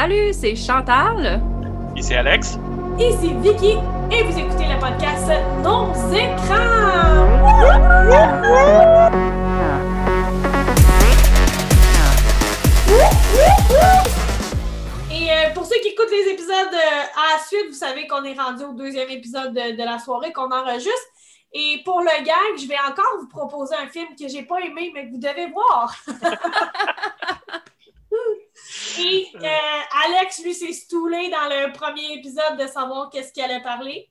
Salut, c'est Chantal. Ici Alex. Ici Vicky. Et vous écoutez le podcast Nos écrans. Et euh, pour ceux qui écoutent les épisodes euh, à la suite, vous savez qu'on est rendu au deuxième épisode de, de la soirée qu'on enregistre. Et pour le gag, je vais encore vous proposer un film que j'ai pas aimé, mais que vous devez voir. Et euh, Alex, lui, s'est stoulé dans le premier épisode de savoir qu'est-ce qu'il allait parler.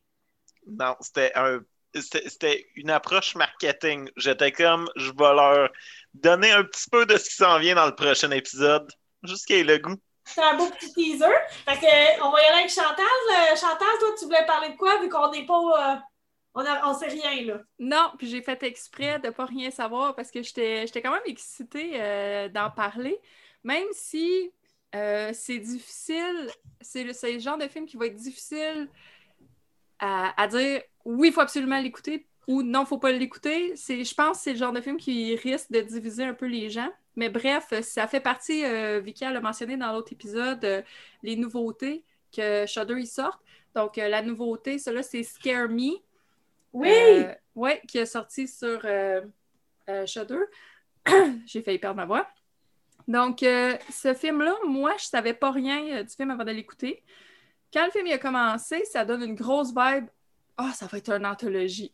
Non, c'était un. C'était une approche marketing. J'étais comme, je vais leur donner un petit peu de ce qui s'en vient dans le prochain épisode, jusqu'à le goût. C'est un beau petit teaser. Fait que, on va y aller avec Chantal. Euh, Chantal, toi, tu voulais parler de quoi, vu qu'on n'est pas. Euh, on, a, on sait rien, là? Non, puis j'ai fait exprès de ne pas rien savoir parce que j'étais quand même excitée euh, d'en parler. Même si euh, c'est difficile, c'est le, le, genre de film qui va être difficile à, à dire oui, il faut absolument l'écouter ou non, il ne faut pas l'écouter. Je pense que c'est le genre de film qui risque de diviser un peu les gens. Mais bref, ça fait partie, euh, Vicky l'a mentionné dans l'autre épisode, euh, les nouveautés que Shudder y sortent. Donc, euh, la nouveauté, cela, c'est Scare Me. Oui! Oui, qui est sorti sur Shudder. J'ai failli perdre ma voix. Donc, euh, ce film-là, moi, je savais pas rien euh, du film avant de l'écouter. Quand le film a commencé, ça donne une grosse vibe. Ah, oh, ça va être une anthologie.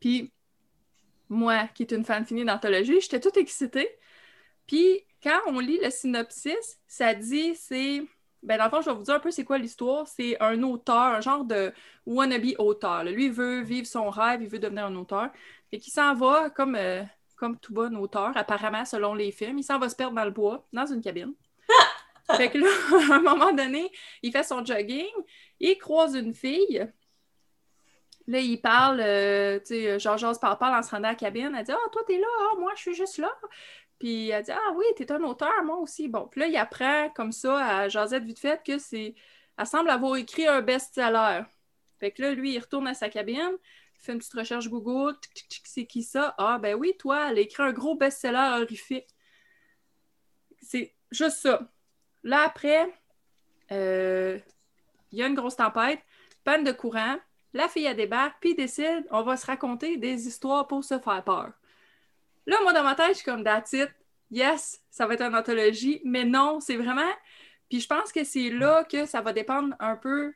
Puis, moi, qui est une fan finie d'anthologie, j'étais toute excitée. Puis, quand on lit le synopsis, ça dit c'est. Ben, dans le fond, je vais vous dire un peu c'est quoi l'histoire. C'est un auteur, un genre de wannabe auteur. Lui, il veut vivre son rêve, il veut devenir un auteur. Et qui s'en va comme. Euh, comme tout bon auteur, apparemment, selon les films. Il s'en va se perdre dans le bois, dans une cabine. fait que là, à un moment donné, il fait son jogging, il croise une fille. Là, il parle, euh, tu sais, Georges parle, parle en se rendant à la cabine. Elle dit Ah, oh, toi, t'es là, oh, moi, je suis juste là. Puis elle dit Ah oui, t'es un auteur, moi aussi. Bon, puis là, il apprend comme ça à Josette vite fait que c'est. Elle semble avoir écrit un best-seller. Fait que là, lui, il retourne à sa cabine fait une petite recherche Google, c'est qui ça? Ah, ben oui, toi, elle a écrit un gros best-seller horrifique. C'est juste ça. Là, après, il euh, y a une grosse tempête, panne de courant, la fille, a débarque, puis décide, on va se raconter des histoires pour se faire peur. Là, moi, dans ma tête, je suis comme, that's it. Yes, ça va être une anthologie, mais non, c'est vraiment... Puis je pense que c'est là que ça va dépendre un peu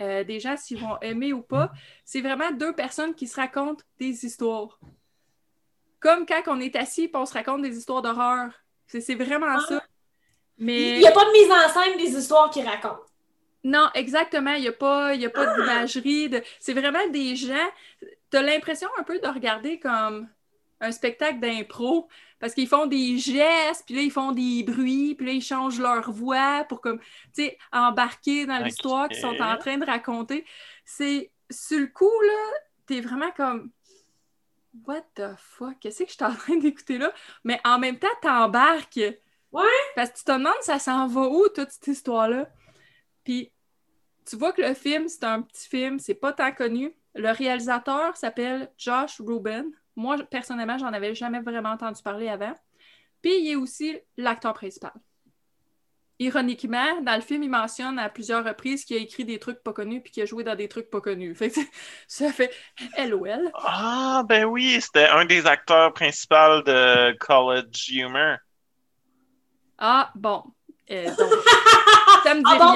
euh, des gens s'ils vont aimer ou pas. C'est vraiment deux personnes qui se racontent des histoires. Comme quand on est assis et on se raconte des histoires d'horreur. C'est vraiment ah. ça. Mais... Il n'y a pas de mise en scène des histoires qu'ils racontent. Non, exactement. Il n'y a pas, y a pas d'imagerie. De... C'est vraiment des gens. Tu as l'impression un peu de regarder comme un spectacle d'impro parce qu'ils font des gestes, puis là, ils font des bruits, puis là, ils changent leur voix pour comme, tu sais, embarquer dans l'histoire okay. qu'ils sont en train de raconter. C'est, sur le coup, là, t'es vraiment comme, what the fuck, qu'est-ce que je suis en train d'écouter là? Mais en même temps, t'embarques. Ouais! Parce que tu te demandes, ça s'en va où, toute cette histoire-là? Puis, tu vois que le film, c'est un petit film, c'est pas tant connu. Le réalisateur s'appelle Josh Rubin. Moi, personnellement, j'en avais jamais vraiment entendu parler avant. Puis, il est aussi l'acteur principal. Ironiquement, dans le film, il mentionne à plusieurs reprises qu'il a écrit des trucs pas connus puis qu'il a joué dans des trucs pas connus. Fait que ça fait LOL. Ah, ben oui, c'était un des acteurs principaux de College Humor. Ah, bon. Euh, donc, ça me dit ah bon?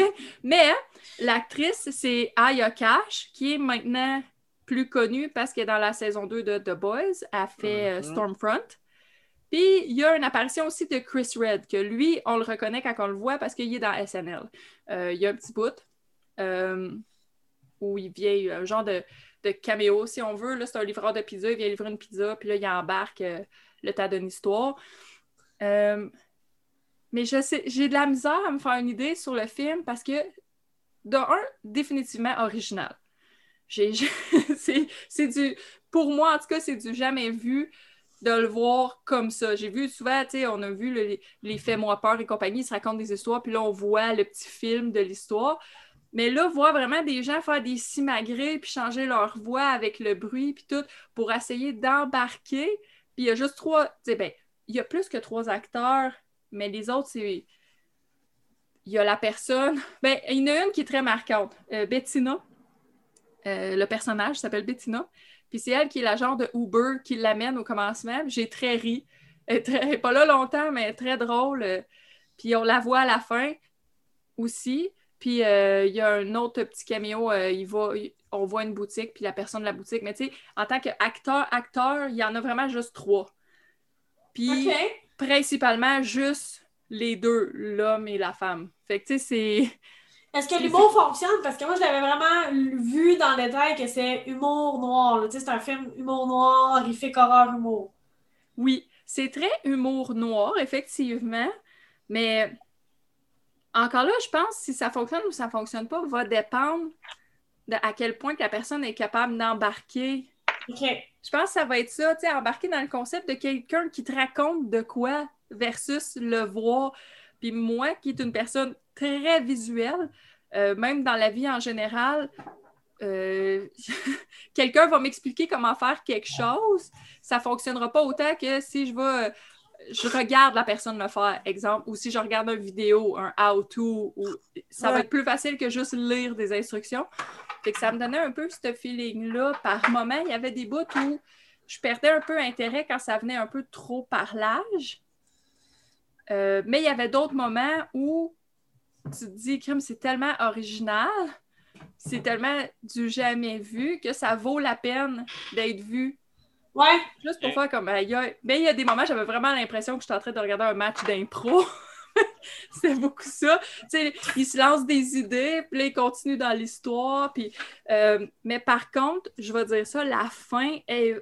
rien. Mais l'actrice, c'est Aya Cash, qui est maintenant plus connue parce qu'elle est dans la saison 2 de The Boys. Elle fait mm -hmm. Stormfront. Puis il y a une apparition aussi de Chris Red, que lui, on le reconnaît quand on le voit parce qu'il est dans SNL. Euh, il y a un petit bout euh, où il vient, un genre de, de caméo, si on veut. C'est un livreur de pizza, il vient livrer une pizza, puis là, il embarque euh, le tas d'une histoire. Euh, mais je sais, j'ai de la misère à me faire une idée sur le film parce que, de un, définitivement original. c'est du, pour moi, en tout cas, c'est du jamais vu de le voir comme ça. J'ai vu souvent, tu sais, on a vu le, les Fais-moi peur et compagnie, ils se racontent des histoires, puis là, on voit le petit film de l'histoire. Mais là, voir vraiment des gens faire des simagrées, puis changer leur voix avec le bruit, puis tout, pour essayer d'embarquer. Puis il y a juste trois, tu sais, ben, il y a plus que trois acteurs, mais les autres, c'est il y a la personne. Ben, il y en a une qui est très marquante. Euh, Bettina, euh, le personnage s'appelle Bettina. Puis c'est elle qui est la genre de Uber qui l'amène au commencement. J'ai très ri. Elle est pas là longtemps, mais très drôle. Puis on la voit à la fin aussi. Puis euh, il y a un autre petit caméo, il va, on voit une boutique, puis la personne de la boutique. Mais tu sais, en tant qu'acteur, acteur, il y en a vraiment juste trois. Puis principalement juste les deux, l'homme et la femme. Fait que tu sais, c'est. Est-ce que l'humour fonctionne? Parce que moi, je l'avais vraiment vu dans le détail que c'est humour noir. C'est un film humour noir, horrifique, horreur, humour. Oui, c'est très humour noir, effectivement. Mais encore là, je pense si ça fonctionne ou ça fonctionne pas va dépendre de à quel point que la personne est capable d'embarquer. OK. Je pense que ça va être ça, tu sais, embarquer dans le concept de quelqu'un qui te raconte de quoi versus le voir. Puis moi, qui est une personne très visuelle, euh, même dans la vie en général, euh, quelqu'un va m'expliquer comment faire quelque chose, ça fonctionnera pas autant que si je vais je regarde la personne me faire, exemple, ou si je regarde une vidéo, un how-to, ou ça va être plus facile que juste lire des instructions. Fait que ça me donnait un peu ce feeling-là. Par moment, il y avait des bouts où je perdais un peu intérêt quand ça venait un peu trop par l'âge. Euh, mais il y avait d'autres moments où tu te dis, crime, c'est tellement original, c'est tellement du jamais vu que ça vaut la peine d'être vu Ouais. Juste pour faire comme. Mais il y a des moments, j'avais vraiment l'impression que j'étais en train de regarder un match d'impro. c'est beaucoup ça. Tu sais, il se lance des idées, puis là, il continue dans l'histoire. Puis, euh, mais par contre, je vais dire ça, la fin est.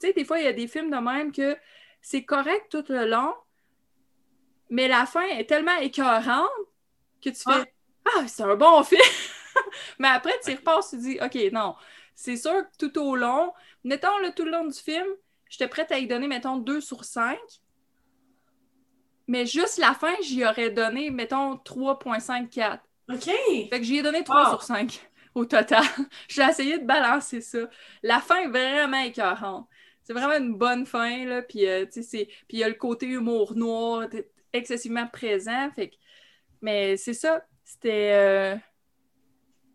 Tu sais, des fois, il y a des films de même que c'est correct tout le long, mais la fin est tellement écœurante que tu fais Ah, c'est un bon film! mais après, tu y repasses, tu dis OK, non. C'est sûr que tout au long, mettons, le tout le long du film, j'étais prête à y donner, mettons, 2 sur 5. Mais juste la fin, j'y aurais donné, mettons, 3.54. OK. Fait que j'y ai donné 3 sur 5 au total. J'ai essayé de balancer ça. La fin est vraiment écœurante. C'est vraiment une bonne fin, là. Puis, euh, tu sais, Puis il y a le côté humour noir excessivement présent. Fait que... Mais c'est ça. C'était... Euh,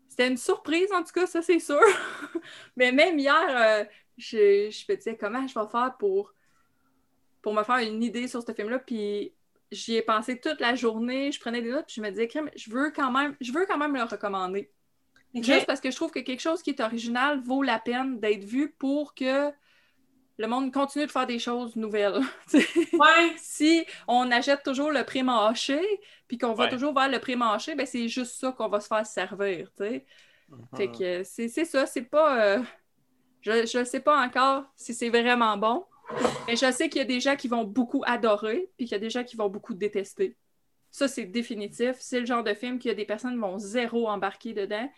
c'était une surprise, en tout cas, ça, c'est sûr. Mais même hier, euh, je, je me disais comment je vais faire pour, pour me faire une idée sur ce film-là? Puis j'y ai pensé toute la journée, je prenais des notes, puis je me disais, je veux quand même, je veux quand même le recommander. Juste parce que je trouve que quelque chose qui est original vaut la peine d'être vu pour que le monde continue de faire des choses nouvelles. ouais. Si on achète toujours le pré-mâché, puis qu'on va toujours vers le pré-mâché, ben c'est juste ça qu'on va se faire servir. Uh-huh. Fait que c'est ça, c'est pas... Euh, je ne sais pas encore si c'est vraiment bon, mais je sais qu'il y a des gens qui vont beaucoup adorer, puis qu'il y a des gens qui vont beaucoup détester. Ça, c'est définitif. C'est le genre de film qu'il y a des personnes qui vont zéro embarquer dedans,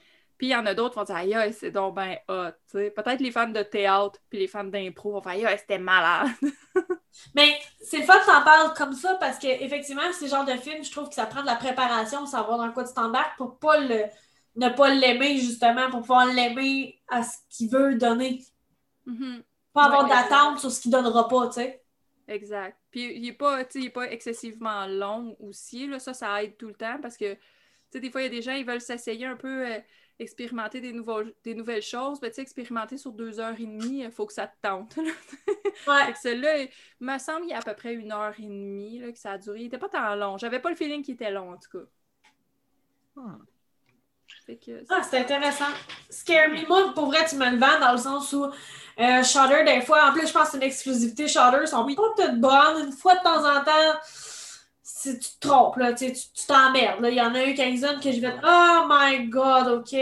puis il y en a d'autres qui vont dire Aïe, c'est donc ben hot. Peut-être les fans de théâtre puis les fans d'impro vont faire Aïe, c'était malade. Mais c'est le fun que t'en parles comme ça parce qu'effectivement, ce genre de film, je trouve que ça prend de la préparation, savoir dans quoi tu t'embarques pour pas le, ne pas l'aimer justement, pour pouvoir l'aimer à ce qu'il veut donner. Mm-hmm. Pas avoir d'attente sur ce qu'il donnera pas, tu sais. Exact. Puis il n'est pas, pas excessivement long aussi. Là. Ça, ça aide tout le temps parce que des fois, il y a des gens, ils veulent s'essayer un peu. Euh, expérimenter des, nouveaux, des nouvelles choses, ben, expérimenter sur deux heures et demie, il faut que ça te tente. ouais. Celui-là, il me semble qu'il y a à peu près une heure et demie là, que ça a duré. Il n'était pas tant long. J'avais pas le feeling qu'il était long, en tout cas. Hmm. ah, c'est intéressant. Scare Me, moi, pour vrai, tu me le vends dans le sens où euh, Shudder, des fois, en plus, je pense que c'est une exclusivité. Shudder sont oui. pas toutes bonnes. Une fois de temps en temps, tu te trompes, là, tu t'emmerdes. Il y en a eu quelques-unes que je vais Oh my God, OK?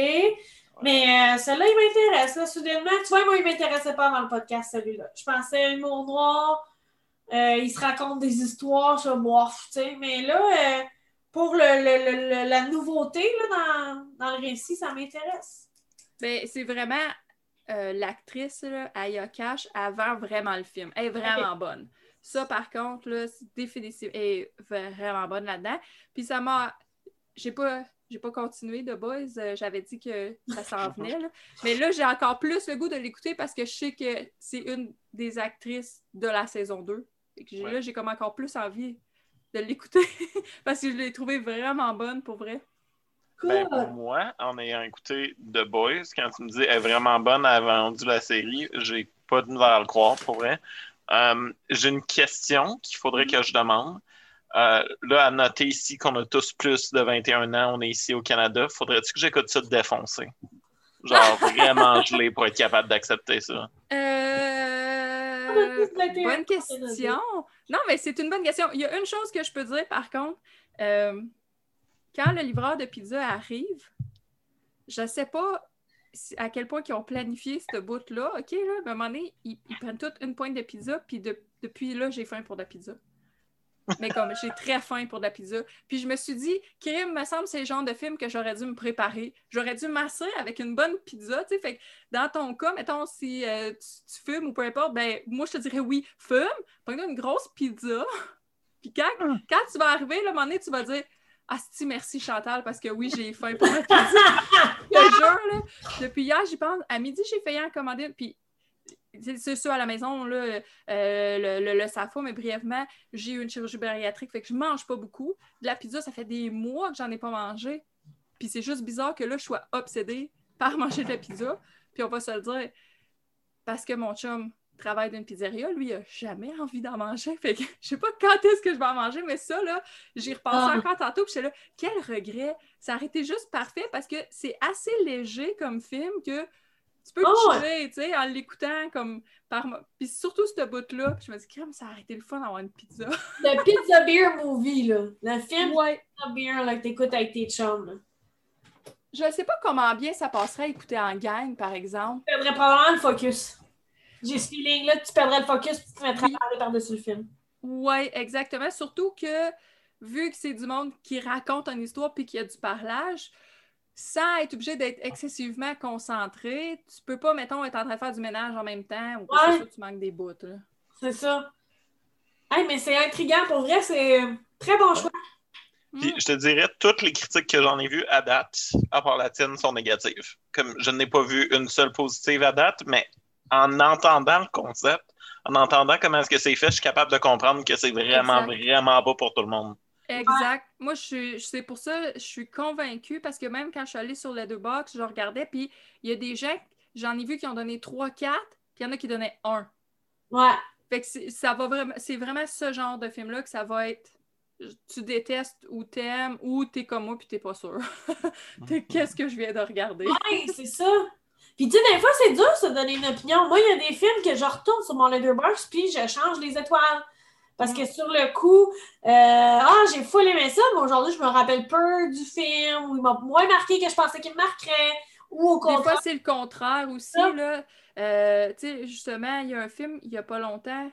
Mais euh, celle-là, il m'intéresse. Là, soudainement, tu vois, moi, il ne m'intéressait pas avant le podcast, celui-là. Je pensais humour noir, euh, il se raconte des histoires, je moi, tu sais. Mais là, euh, pour le, la nouveauté là, dans, le récit, ça m'intéresse. Ben, c'est vraiment l'actrice, Aya Cash, avant vraiment le film. Elle est vraiment bonne. Ça, par contre, là, définitivement est vraiment bonne là-dedans. Puis ça m'a. J'ai pas. J'ai pas continué de Boys. Euh, j'avais dit que ça s'en venait. Mais là, j'ai encore plus le goût de l'écouter parce que je sais que c'est une des actrices de la saison 2. Et que Là, j'ai comme encore plus envie de l'écouter parce que je l'ai trouvé vraiment bonne pour vrai. Ben, moi, en ayant écouté The Boys, quand tu me dis elle est vraiment bonne, elle a vendu la série, j'ai pas de nouvelles à le croire pour vrai. Euh, j'ai une question qu'il faudrait que je demande. Euh, là, à noter ici qu'on a tous plus de 21 ans, on est ici au Canada. Faudrait-tu que j'écoute ça défoncer? Genre vraiment gelé pour être capable d'accepter ça? Euh... Bonne question. Non, mais c'est une bonne question. Il y a une chose que je peux dire par contre. Euh, quand le livreur de pizza arrive, je ne sais pas à quel point ils ont planifié cette bout-là. OK, là, à un moment donné, ils, prennent toute une pointe de pizza, puis depuis là, j'ai faim pour de la pizza. Mais comme j'ai très faim pour de la pizza. Puis je me suis dit, Kim, me semble, c'est le genre de film que j'aurais dû me préparer. J'aurais dû masser avec une bonne pizza. Tu sais, fait que dans ton cas, mettons, si euh, tu, fumes ou peu importe, ben moi, je te dirais oui, fume, prends une grosse pizza. Puis quand, hum. quand tu vas arriver, là, à un moment donné, tu vas dire Asti, merci Chantal, parce que oui, j'ai faim pour la pizza. je te jure, là, depuis hier, j'y pense. À midi, j'ai failli en commander Puis c'est ça à la maison, là, euh, le, le, SAFO, mais brièvement, j'ai eu une chirurgie bariatrique, fait que je mange pas beaucoup. De la pizza, ça fait des mois que j'en ai pas mangé. Puis c'est juste bizarre que là, je sois obsédée par manger de la pizza. Puis on va se le dire, parce que mon chum travaille d'une pizzeria, lui, il a jamais envie d'en manger. Fait que je sais pas quand est-ce que je vais en manger, mais ça, là, j'y repasse ah. encore tantôt, puis j'étais là, quel regret! Ça aurait été juste parfait parce que c'est assez léger comme film que tu peux oh, tu sais, en l'écoutant comme par... Puis surtout ce bout-là, je me dis, crème, ça aurait été le fun d'avoir une pizza. le Pizza Beer Movie, là. Le film ouais. Pizza Beer, là, que t'écoutes avec tes chums, là. Je sais pas comment bien ça passerait à écouter en gang, par exemple. Tu perdrais probablement le focus. J'ai ce feeling-là, tu perdrais le focus et tu te mettrais à parler par-dessus le film. Oui, exactement. Surtout que, vu que c'est du monde qui raconte une histoire puis qu'il y a du parlage, sans être obligé d'être excessivement concentré, tu peux pas, mettons, être en train de faire du ménage en même temps ou ouais. ça, tu manques des bouts. C'est ça. Hey, mais c'est intriguant. Pour vrai, c'est très bon choix. Puis, je te dirais, toutes les critiques que j'en ai vues à date, à part la tienne, sont négatives. Comme je n'ai pas vu une seule positive à date, mais en entendant le concept, en entendant comment est-ce que c'est fait, je suis capable de comprendre que c'est vraiment, vraiment pas pour tout le monde. Exact. Moi, je c'est pour ça, je suis convaincue parce que même quand je suis allée sur les deux box, je regardais, puis il y a des gens, j'en ai vu qui ont donné 3, 4, puis il y en a qui donnaient 1. Ouais. Fait que ça va vraiment, c'est vraiment ce genre de film-là que ça va être tu détestes ou t'aimes ou t'es comme moi puis t'es pas sûr. Qu'est-ce que je viens de regarder? Ouais, c'est ça. Puis tu sais, des fois, c'est dur de se donner une opinion. Moi, il y a des films que je retourne sur mon Letterboxd puis je change les étoiles. Parce que sur le coup, euh, ah, j'ai full aimé ça, mais aujourd'hui, je me rappelle peu du film, ou il m'a moins marqué que je pensais qu'il me marquerait, ou au contraire. Des fois, c'est le contraire aussi, là. Euh, tu sais, justement, il y a un film, il n'y a pas longtemps,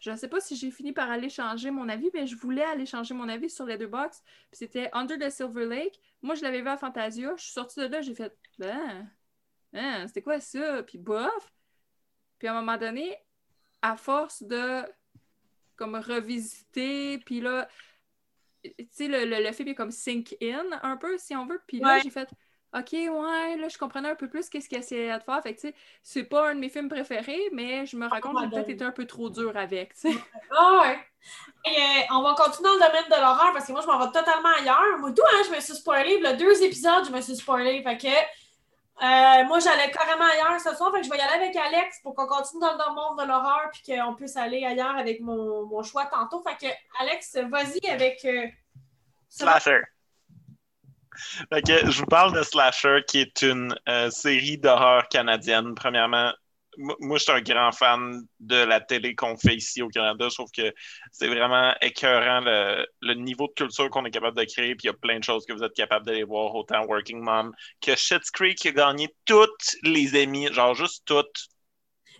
je ne sais pas si j'ai fini par aller changer mon avis, mais je voulais aller changer mon avis sur les deux box. Puis c'était Under the Silver Lake. Moi, je l'avais vu à Fantasia. Je suis sortie de là, j'ai fait Ben, hein, c'était quoi ça? Puis bof. Puis à un moment donné, à force de comme revisiter, puis là, tu sais, le, le, film est comme sink in un peu, si on veut. Puis là, j'ai fait, OK, ouais, là, je comprenais un peu plus qu'est-ce qu'il essayait de faire. Fait que, tu sais, c'est pas un de mes films préférés, mais je me rends compte que j'ai peut-être été un peu trop dur avec, tu sais. Ah ouais. Et, euh, on va continuer dans le domaine de l'horreur parce que moi, je m'en vais totalement ailleurs. Moi, tout, hein, je me suis spoilé. Le deux épisodes, je me suis spoilé. Fait que euh, moi, j'allais carrément ailleurs ce soir, fait que je vais y aller avec Alex pour qu'on continue dans le monde de l'horreur puis qu'on puisse aller ailleurs avec mon, choix tantôt. Fait que, Alex, vas-y avec. Euh, Slasher. Fait que je vous parle de Slasher, qui est une euh, série d'horreur canadienne. Premièrement, moi, je suis un grand fan de la télé qu'on fait ici au Canada. Je trouve que c'est vraiment écœurant le, niveau de culture qu'on est capable de créer. Puis il y a plein de choses que vous êtes capable d'aller voir, autant Working Mom que Shit's Creek qui a gagné toutes les émis, genre juste toutes.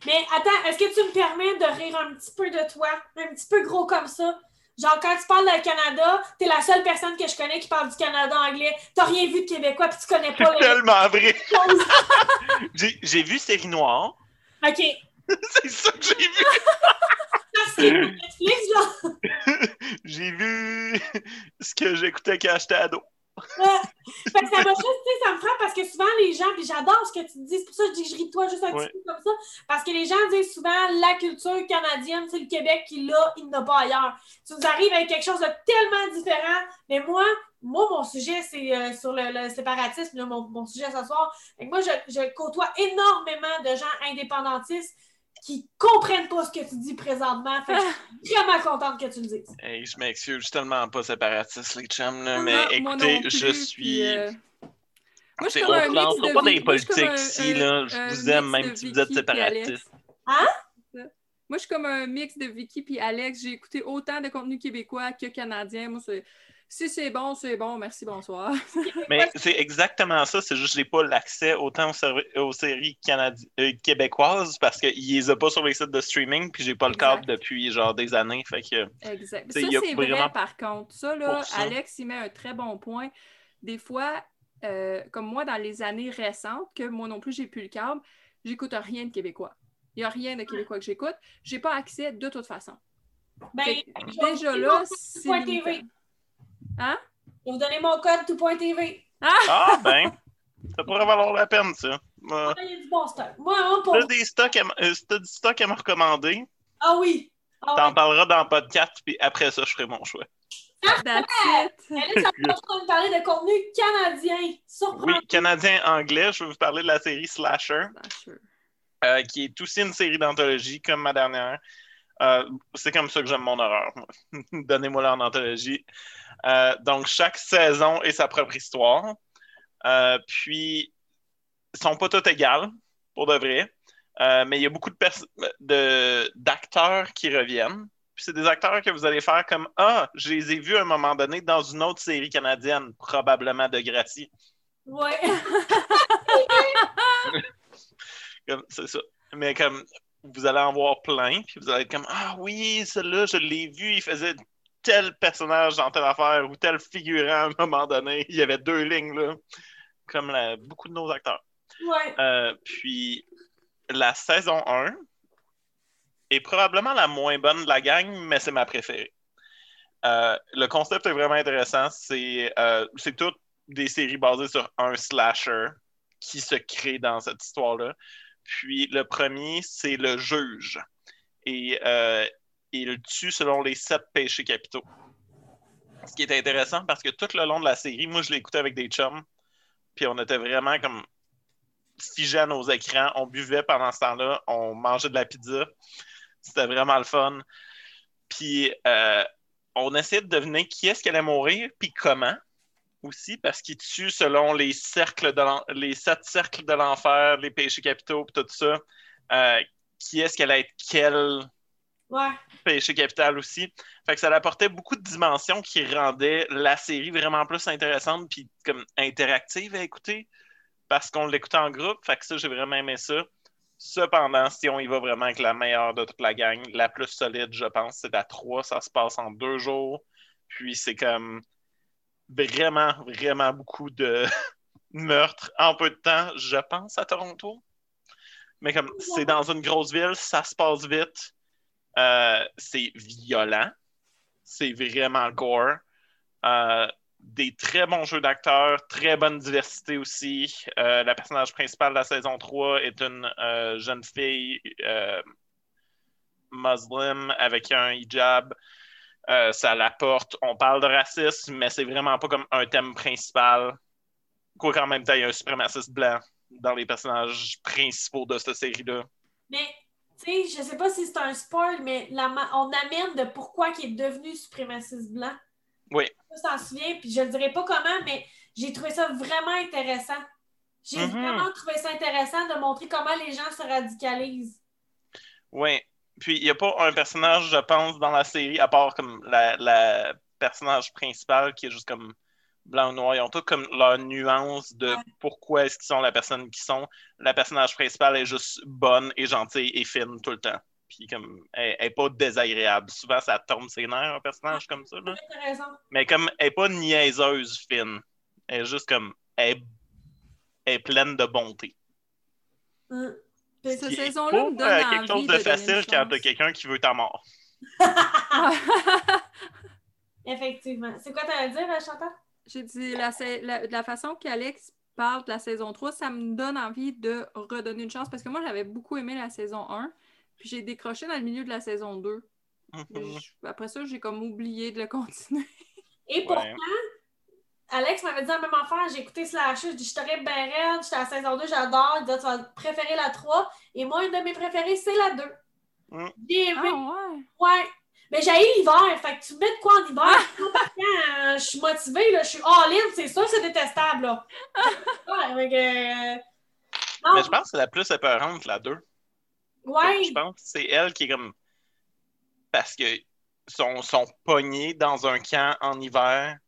Mais attends, est-ce que tu me permets de rire un petit peu de toi? Un petit peu gros comme ça? Genre, quand tu parles du Canada, t'es la seule personne que je connais qui parle du Canada anglais. T'as rien vu de Québécois, puis tu connais pas. C'est tellement vrai. j'ai vu Série Noire. OK. c'est ça que j'ai vu. c'est Netflix, genre. j'ai vu ce que j'écoutais quand j'étais ado. Fait que ça m'a juste, ça me frappe parce que souvent les gens, puis j'adore ce que tu dis, c'est pour ça que je dis que je ris de toi juste un petit peu comme ça, parce que les gens disent souvent la culture canadienne, c'est le Québec qui l'a, il n'a pas ailleurs. Tu nous arrives avec quelque chose de tellement différent, mais moi, moi, mon sujet, c'est euh, sur le, séparatisme, mon, mon, sujet ce soir. moi, je, je côtoie énormément de gens indépendantistes qui comprennent pas ce que tu dis présentement. Fait que je suis vraiment contente que tu le dises. Hey, je m'excuse, je suis tellement pas séparatiste, les chums, là, mais écoutez, je suis. Euh, moi, je suis comme un mix de pas des politiques ici, là. Je vous aime, même si vous êtes séparatiste. Hein? Moi, je suis comme un mix de Vicky et Alex. J'ai écouté autant de contenu québécois que canadien. Moi, c'est si c'est bon, c'est bon, merci, bonsoir. Mais c'est exactement ça, c'est juste que je n'ai pas l'accès autant aux, séries euh, québécoises parce qu'ils les ont pas sur les sites de streaming, puis j'ai pas le câble depuis genre des années. Fait que, exact. Ça, c'est vrai par contre. Ça, là, Alex, il met un très bon point. Des fois, euh, comme moi, dans les années récentes, que moi non plus, j'ai plus le câble, j'écoute rien de québécois. Il n'y a rien de québécois que j'écoute. J'ai pas accès de toute façon. Ben, déjà là, c'est. Hein? Je vais vous donner mon code tout.tv. Ah! ah, ben, ça pourrait valoir la peine, ça. Ah, il y a du bon stock. Moi, on pour... T'as des stocks à, euh, du stock à me recommander. Ah oui. Ah, T'en parleras dans le podcast, puis après ça, je ferai mon choix. That's it. là, ça va nous parler de contenu canadien. Oui, canadien-anglais. Je vais vous parler de la série Slasher. Slasher. Euh, qui est aussi une série d'anthologie, comme ma dernière. Euh, c'est comme ça que j'aime mon horreur. Donnez-moi leur anthologie. Euh, donc, chaque saison est sa propre histoire. Euh, puis, ils sont pas tous égales, pour de vrai. mais il y a beaucoup d'acteurs de, qui reviennent. Puis c'est des acteurs que vous allez faire comme Ah, je les ai vus à un moment donné dans une autre série canadienne, probablement de Gracie. Ouais. c'est ça. Mais comme vous allez en voir plein, puis vous allez être comme Ah oui, celui-là, je l'ai vu, il faisait tel personnage dans telle affaire ou tel figurant à un moment donné. Il y avait deux lignes, là, comme beaucoup de nos acteurs. Ouais. Euh, puis la saison 1 est probablement la moins bonne de la gang, mais c'est ma préférée. Euh, le concept est vraiment intéressant. C'est euh, toutes des séries basées sur un slasher qui se crée dans cette histoire-là. Puis le premier, c'est le juge. Et euh, il tue selon les sept péchés capitaux. Ce qui est intéressant parce que tout le long de la série, moi je écouté avec des chums, puis on était vraiment comme figés à nos écrans, on buvait pendant ce temps-là, on mangeait de la pizza. C'était vraiment le fun. Puis euh, on essayait de deviner qui est-ce qui allait mourir, puis comment aussi parce qu'il tue selon les cercles de les sept cercles de l'enfer, les péchés capitaux, tout ça. Euh, qui est-ce qu'elle être quel péché capital aussi? Fait que ça apportait beaucoup de dimensions qui rendaient la série vraiment plus intéressante puis comme interactive à écouter parce qu'on l'écoutait en groupe. Fait que ça, j'ai vraiment aimé ça. Cependant, si on y va vraiment avec la meilleure de toute la gang, la plus solide, je pense, c'est la 3. Ça se passe en deux jours. Puis c'est comme vraiment, vraiment beaucoup de meurtres en peu de temps, je pense, à Toronto. Mais comme c'est dans une grosse ville, ça se passe vite. Euh, c'est violent. C'est vraiment gore. Euh, des très bons jeux d'acteurs, très bonne diversité aussi. Euh, la personnage principale de la saison 3 est une jeune fille musulmane avec un hijab. Euh, ça l'apporte. On parle de racisme, mais c'est vraiment pas comme un thème principal. Quoi qu'en même temps, il y a un suprémaciste blanc dans les personnages principaux de cette série-là. Mais, tu sais, je sais pas si c'est un spoil, mais on amène de pourquoi il est devenu suprémaciste blanc. Oui. Je t'en souviens, puis je ne dirai pas comment, mais j'ai trouvé ça vraiment intéressant. J'ai mm-hmm. vraiment trouvé ça intéressant de montrer comment les gens se radicalisent. Oui, puis, il n'y a pas un personnage, je pense, dans la série, à part comme la, personnage principal qui est juste comme blanc ou noir. Ils ont tous comme leur nuance de pourquoi est-ce qu'ils sont la personne qu'ils sont. La personnage principale est juste bonne et gentille et fine tout le temps. Puis comme elle n'est pas désagréable. Souvent, ça tombe ses nerfs, un personnage comme ça. Mais comme elle n'est pas niaiseuse fine. Elle est juste comme elle est, pleine de bonté. Mm. Cette saison-là me donne euh, quelque chose de, facile quand t'as quelqu'un qui veut ta mort. Effectivement. C'est quoi t'allais dire, Chantal? j'ai dit la, la, la façon qu'Alex parle de la saison 3, ça me donne envie de redonner une chance parce que moi, j'avais beaucoup aimé la saison 1, puis j'ai décroché dans le milieu de la saison 2. Mhm. après ça, j'ai comme oublié de le continuer. Et pourtant, Alex m'avait dit la même affaire. J'ai écouté Slash, je dis je t'aurais bien raide, j'étais à la saison 2, j'adore. Il dit tu vas préférer la 3. Et moi, une de mes préférées, c'est la 2. Mm. J'ai aimé. Ah, ouais. ouais. Mais j'ai l'hiver, fait que tu mets de quoi en hiver? Ah! Euh, je suis motivée, là, je suis all-in, c'est sûr, c'est détestable. Là. ouais, mais, euh... mais je pense que c'est la plus épeurante, la 2. Ouais. Je pense que c'est elle qui est comme. Parce que sont, sont pognés dans un camp en hiver,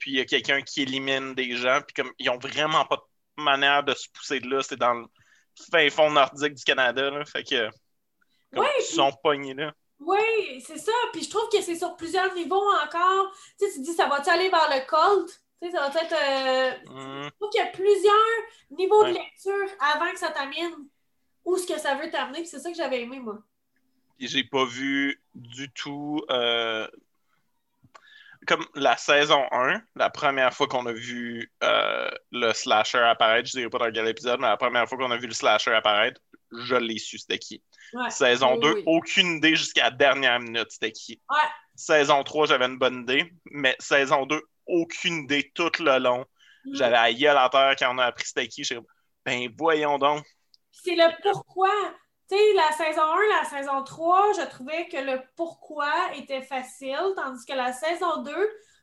puis il y a quelqu'un qui élimine des gens, puis comme ils ont vraiment pas de manière de se pousser de là, c'est dans le fin fond nordique du Canada, là, fait que. ils sont pognés là. Oui, c'est ça. Puis je trouve que c'est sur plusieurs niveaux encore. Tu sais, tu dis, ça va-tu aller vers le cult? Tu sais, ça va être. Euh... Mm. Je trouve qu'il y a plusieurs niveaux de lecture avant que ça t'amène où ce que ça veut t'amener. c'est ça que j'avais aimé, moi. J'ai pas vu du tout. Euh, comme la saison 1, la première fois qu'on a vu euh, le slasher apparaître, je dirais pas dans quel épisode, mais la première fois qu'on a vu le slasher apparaître, je l'ai su c'était qui. Saison 2, aucune idée jusqu'à la dernière minute, c'était qui. Saison 3, j'avais une bonne idée, mais saison 2, aucune idée tout le long. Mm. J'avais à gueule à terre quand on a appris c'était qui. Ben voyons donc. C'est le pourquoi. Tu sais, la saison 1, la saison 3, je trouvais que le pourquoi était facile, tandis que la saison 2,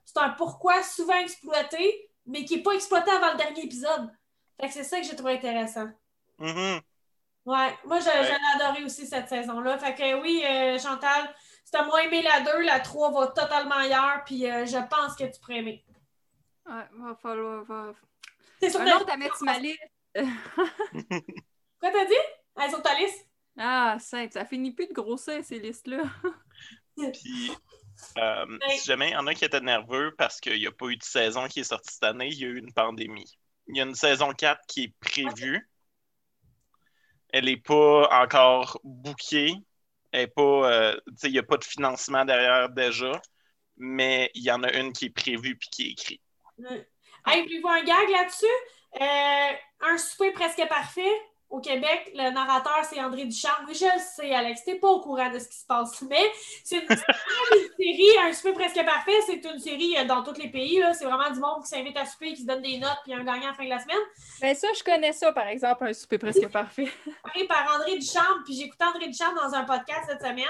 c'est un pourquoi souvent exploité, mais qui n'est pas exploité avant le dernier épisode. Fait que c'est ça que j'ai trouvé intéressant. Mm-hmm. Ouais, moi, j'ai adoré aussi cette saison-là. Fait que oui, euh, Chantal, si t'as moins aimé la 2, la 3 va totalement ailleurs, puis euh, je pense que tu pourrais aimer. Ouais, va falloir. Va... C'est sur Un autre à mettre sur ma liste. Quoi t'as dit? Ah, sur ta liste? Ah, simple. Ça finit plus de grossir, ces listes-là. puis, euh, si jamais il y en a qui étaient nerveux parce qu'il n'y a pas eu de saison qui est sortie cette année, il y a eu une pandémie. Il y a une saison 4 qui est prévue. Elle n'est pas encore bookée. Euh, il n'y a pas de financement derrière déjà, mais il y en a une qui est prévue puis qui est écrite. Hey, puis un gag là-dessus? Euh, un souper presque parfait au Québec, le narrateur, c'est André Duchamp. Oui, je le sais, Alex, t'es pas au courant de ce qui se passe, mais c'est une, série, un souper presque parfait, c'est une série euh, dans tous les pays. C'est vraiment du monde qui s'invite à souper, qui se donne des notes, puis un gagnant à la fin de la semaine. Ben ça, je connais ça, par exemple, un souper presque parfait. par André Duchamp, puis écouté André Duchamp dans un podcast cette semaine,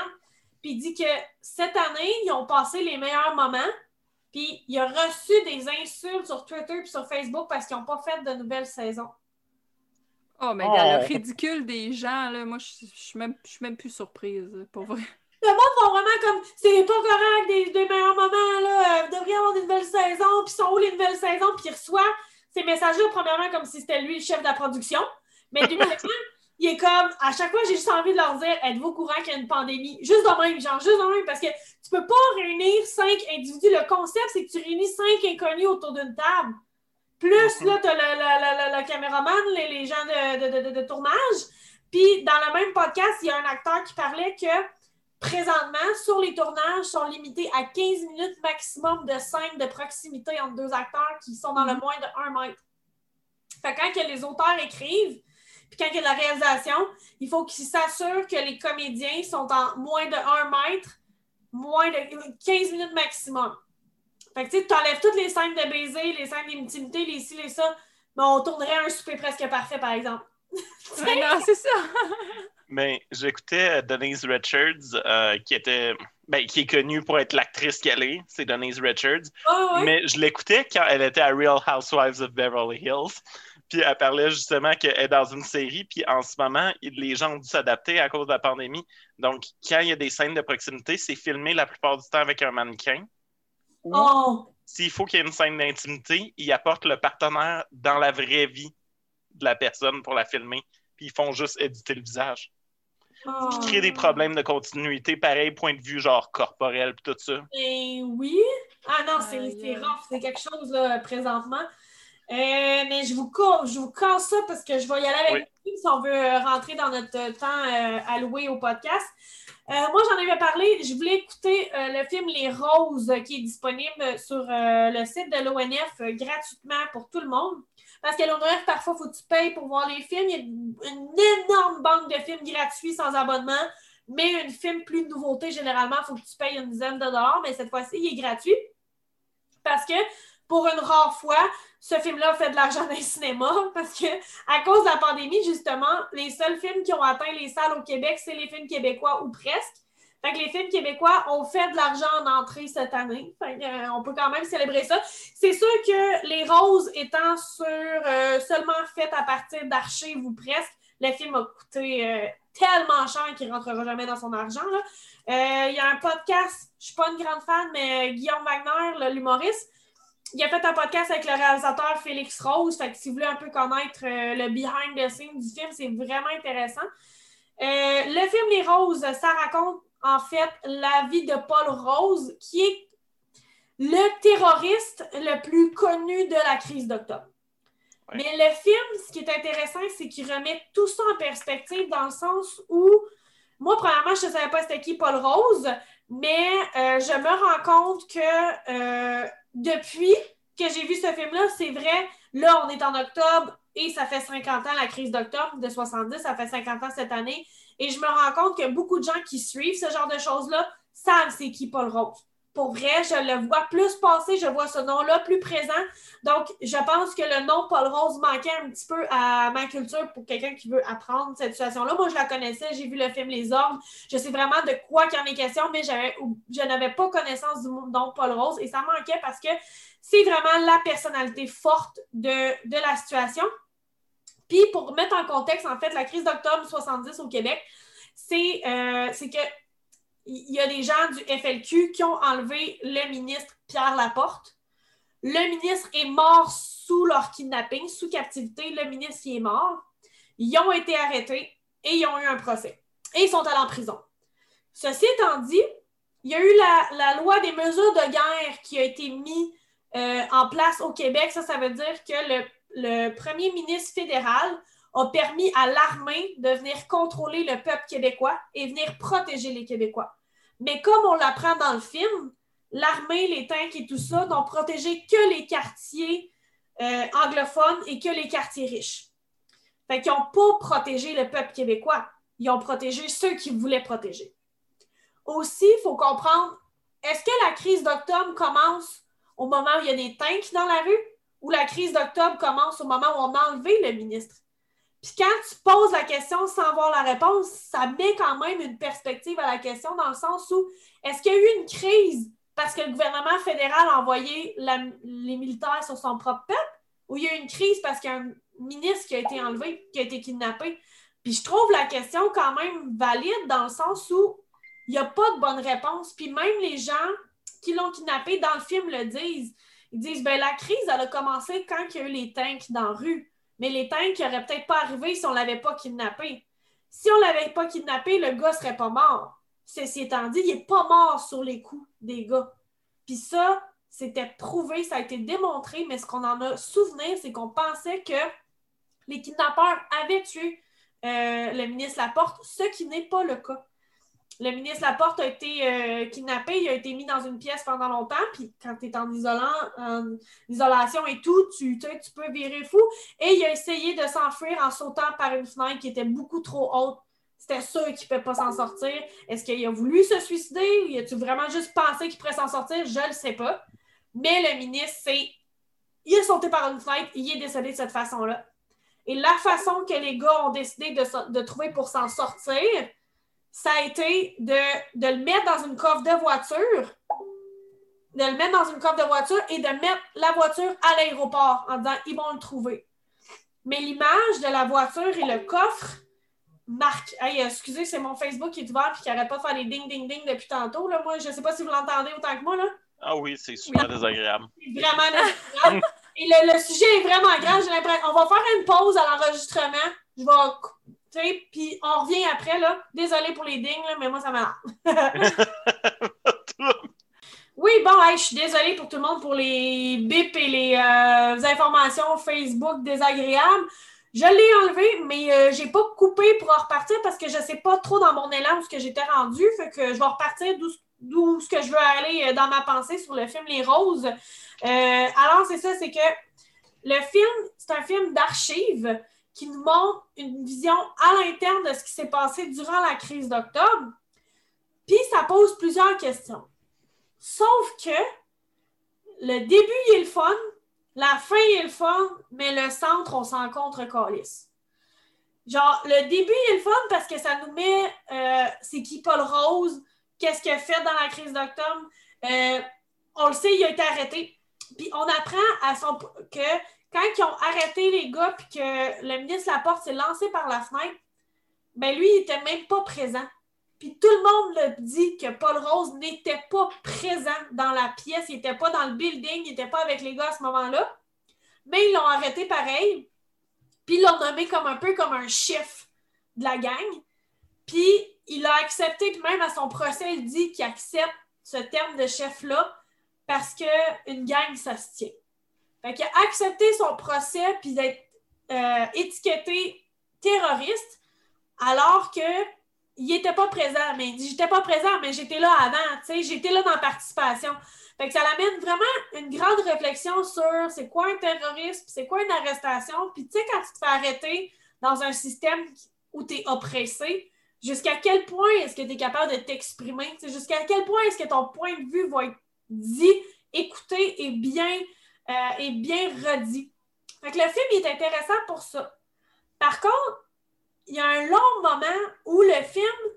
puis il dit que cette année, ils ont passé les meilleurs moments, puis il a reçu des insultes sur Twitter et sur Facebook parce qu'ils n'ont pas fait de nouvelles saisons. Oh, mais le oh. ridicule des gens, là, moi, je suis même, même plus surprise, pour vrai. Le monde va vraiment comme c'est pas correct des, des meilleurs moments, là. Vous devriez avoir des nouvelles saisons, puis sont où les nouvelles saisons, puis il reçoit ces messages-là, premièrement, comme si c'était lui le chef de la production. Mais deuxièmement, il est comme à chaque fois, j'ai juste envie de leur dire êtes-vous au courant qu'il y a une pandémie? Juste de même, genre, juste de même, parce que tu peux pas réunir cinq individus. Le concept, c'est que tu réunis cinq inconnus autour d'une table. Plus, là, tu as le, le, caméraman, les, les gens de, de, tournage. Puis, dans le même podcast, il y a un acteur qui parlait que présentement, sur les tournages, sont limités à 15 minutes maximum de scène de proximité entre deux acteurs qui sont dans le mm-hmm. moins de 1 mètre. Fait quand que les auteurs écrivent, puis quand il y a de la réalisation, il faut qu'ils s'assurent que les comédiens sont en moins de 1 mètre, moins de 15 minutes maximum. Fait que tu enlèves toutes les scènes de baiser, les scènes d'intimité, les ci, les ça, mais on tournerait un souper presque parfait, par exemple. non, c'est ça. mais j'écoutais euh, Denise Richards, euh, qui était. Ben, qui est connue pour être l'actrice qu'elle est, c'est Denise Richards. Mais je l'écoutais quand elle était à Real Housewives of Beverly Hills. Puis elle parlait justement qu'elle est dans une série, puis en ce moment, les gens ont dû s'adapter à cause de la pandémie. Donc, quand il y a des scènes de proximité, c'est filmé la plupart du temps avec un mannequin. Oh. S'il faut qu'il y ait une scène d'intimité, ils apportent le partenaire dans la vraie vie de la personne pour la filmer, puis ils font juste éditer le visage. Oh. Qui crée des problèmes de continuité, pareil, point de vue genre corporel, puis tout ça. Eh oui. Ah non, c'est rough, c'est quelque chose là, présentement. Euh, mais je vous, je vous casse ça parce que je vais y aller avec vous si on veut rentrer dans notre temps euh, alloué au podcast. Moi, j'en avais parlé. Je voulais écouter le film Les Roses qui est disponible sur le site de l'ONF gratuitement pour tout le monde. Parce qu'à l'ONF, parfois, il faut que tu payes pour voir les films. Il y a une énorme banque de films gratuits sans abonnement. Mais un film plus de nouveauté, généralement, il faut que tu payes une dizaine de dollars. Mais cette fois-ci, il est gratuit. Parce que pour une rare fois, ce film-là fait de l'argent dans les cinéma parce que à cause de la pandémie, justement, les seuls films qui ont atteint les salles au Québec, c'est les films québécois ou presque. Fait que les films québécois ont fait de l'argent en entrée cette année. Euh, on peut quand même célébrer ça. C'est sûr que Les Roses étant sur euh, seulement faites à partir d'archives ou presque, le film a coûté euh, tellement cher qu'il ne rentrera jamais dans son argent. Il y a un podcast, je ne suis pas une grande fan, mais Guillaume Wagner, l'humoriste, il a fait un podcast avec le réalisateur Félix Rose. Fait que si vous voulez un peu connaître le behind the scenes du film, c'est vraiment intéressant. le film Les Roses, ça raconte en fait la vie de Paul Rose, qui est le terroriste le plus connu de la crise d'octobre. Mais le film, ce qui est intéressant, c'est qu'il remet tout ça en perspective dans le sens où, moi, premièrement, je ne savais pas c'était qui Paul Rose, mais euh, je me rends compte que euh, depuis que j'ai vu ce film-là, c'est vrai, là, on est en octobre et ça fait 50 ans, la crise d'octobre de 70, ça fait 50 ans cette année. Et je me rends compte que beaucoup de gens qui suivent ce genre de choses-là savent c'est qui Paul Rose. Pour vrai, je le vois plus passer, je vois ce nom-là plus présent. Donc, je pense que le nom Paul Rose manquait un petit peu à ma culture pour quelqu'un qui veut apprendre cette situation-là. Moi, je la connaissais, j'ai vu le film Les Ordres. Je sais vraiment de quoi qu'il en est question, mais je n'avais pas connaissance du nom Paul Rose et ça manquait parce que c'est vraiment la personnalité forte de, de la situation. Puis, pour mettre en contexte, en fait, la crise d'octobre 70 au Québec, c'est euh, que il y a des gens du FLQ qui ont enlevé le ministre Pierre Laporte. Le ministre est mort sous leur kidnapping, sous captivité. Le ministre y est mort. Ils ont été arrêtés et ils ont eu un procès. Et ils sont allés en prison. Ceci étant dit, il y a eu la, loi des mesures de guerre qui a été mise euh, en place au Québec. Ça, ça veut dire que le le premier ministre fédéral a permis à l'armée de venir contrôler le peuple québécois et venir protéger les Québécois. Mais comme on l'apprend dans le film, l'armée, les tanks et tout ça n'ont protégé que les quartiers euh, anglophones et que les quartiers riches. Fait qu'ils n'ont pas protégé le peuple québécois. Ils ont protégé ceux qui voulaient protéger. Aussi, il faut comprendre, est-ce que la crise d'octobre commence au moment où il y a des tanks dans la rue? où la crise d'octobre commence au moment où on a enlevé le ministre? Puis quand tu poses la question sans voir la réponse, ça met quand même une perspective à la question dans le sens où est-ce qu'il y a eu une crise parce que le gouvernement fédéral a envoyé les militaires sur son propre peuple? Ou il y a eu une crise parce qu'il y a un ministre qui a été enlevé, qui a été kidnappé? Puis je trouve la question quand même valide dans le sens où il n'y a pas de bonne réponse. Puis même les gens qui l'ont kidnappé dans le film le disent. Ils disent ben la crise, elle a commencé quand il y a eu les tanks dans la rue. Mais les tanks n'auraient peut-être pas arrivé si on ne l'avait pas kidnappé. Si on ne l'avait pas kidnappé, le gars ne serait pas mort. Ceci étant dit, il n'est pas mort sur les coups des gars. Puis ça, c'était prouvé, ça a été démontré, mais ce qu'on en a souvenir, c'est qu'on pensait que les kidnappeurs avaient tué euh, le ministre Laporte, ce qui n'est pas le cas le ministre Laporte a été euh, kidnappé, il a été mis dans une pièce pendant longtemps, puis quand tu es en, isolant, en isolation et tout, tu, tu peux virer fou. Et il a essayé de s'enfuir en sautant par une fenêtre qui était beaucoup trop haute. C'était sûr qu'il ne pouvait pas s'en sortir. Est-ce qu'il a voulu se suicider ou a-tu vraiment juste pensé qu'il pourrait s'en sortir? Je ne le sais pas. Mais le ministre, c'est. Il a sauté par une fenêtre, il est décédé de cette façon-là. Et la façon que les gars ont décidé de trouver pour s'en sortir, ça a été de, le mettre dans une coffre de voiture, de le mettre dans une coffre de voiture et de mettre la voiture à l'aéroport en disant ils vont le trouver. Mais l'image de la voiture et le coffre marque. Hey, excusez, c'est mon Facebook qui est ouvert et qui n'arrête pas de faire les ding ding ding depuis tantôt. Là. Moi, je ne sais pas si vous l'entendez autant que moi. Là. Ah oui, c'est super désagréable. C'est vraiment désagréable. et le, le, sujet est vraiment grand. J'ai l'impression. On va faire une pause à l'enregistrement. Je vais puis on revient après, là. Désolée pour les dings, mais moi, ça m'a. oui, bon, je suis désolée pour tout le monde pour les bips et les euh, informations Facebook désagréables. Je l'ai enlevé, mais euh, j'ai pas coupé pour en repartir parce que je sais pas trop dans mon élan où ce que j'étais rendu. Fait que je vais repartir d'où ce que je veux aller euh, dans ma pensée sur le film Les Roses. Euh, alors, c'est ça, c'est que le film, c'est un film d'archives qui nous montre une vision à l'interne de ce qui s'est passé durant la crise d'octobre. Puis ça pose plusieurs questions. Sauf que le début est le fun, la fin est le fun, mais le centre, on s'en contre calice. Genre, le début est le fun parce que ça nous met euh, c'est qui Paul Rose, qu'est-ce qu'il a fait dans la crise d'octobre? Euh, on le sait, il a été arrêté. Puis on apprend à son que quand ils ont arrêté les gars puis que le ministre Laporte s'est lancé par la fenêtre, ben lui, il n'était même pas présent. Puis tout le monde le dit que Paul Rose n'était pas présent dans la pièce, il n'était pas dans le building, il n'était pas avec les gars à ce moment-là. Mais ils l'ont arrêté pareil. Puis ils l'ont nommé comme un peu comme un chef de la gang. Puis il a accepté, puis même à son procès, il dit qu'il accepte ce terme de chef-là parce qu'une gang, ça se tient. Fait qu'il a accepté son procès puis d'être euh, étiqueté terroriste alors que il n'était pas présent. Mais il dit J'étais pas présent, mais j'étais là avant, tu sais, j'étais là dans la participation. Fait que ça amène vraiment une grande réflexion sur c'est quoi un terrorisme, c'est quoi une arrestation. Puis tu sais, quand tu te fais arrêter dans un système où tu es oppressé, jusqu'à quel point est-ce que tu es capable de t'exprimer? Jusqu'à quel point est-ce que ton point de vue va être dit, écouté et bien, euh, et bien redit? Fait que le film est intéressant pour ça. Par contre, il y a un long moment où le film,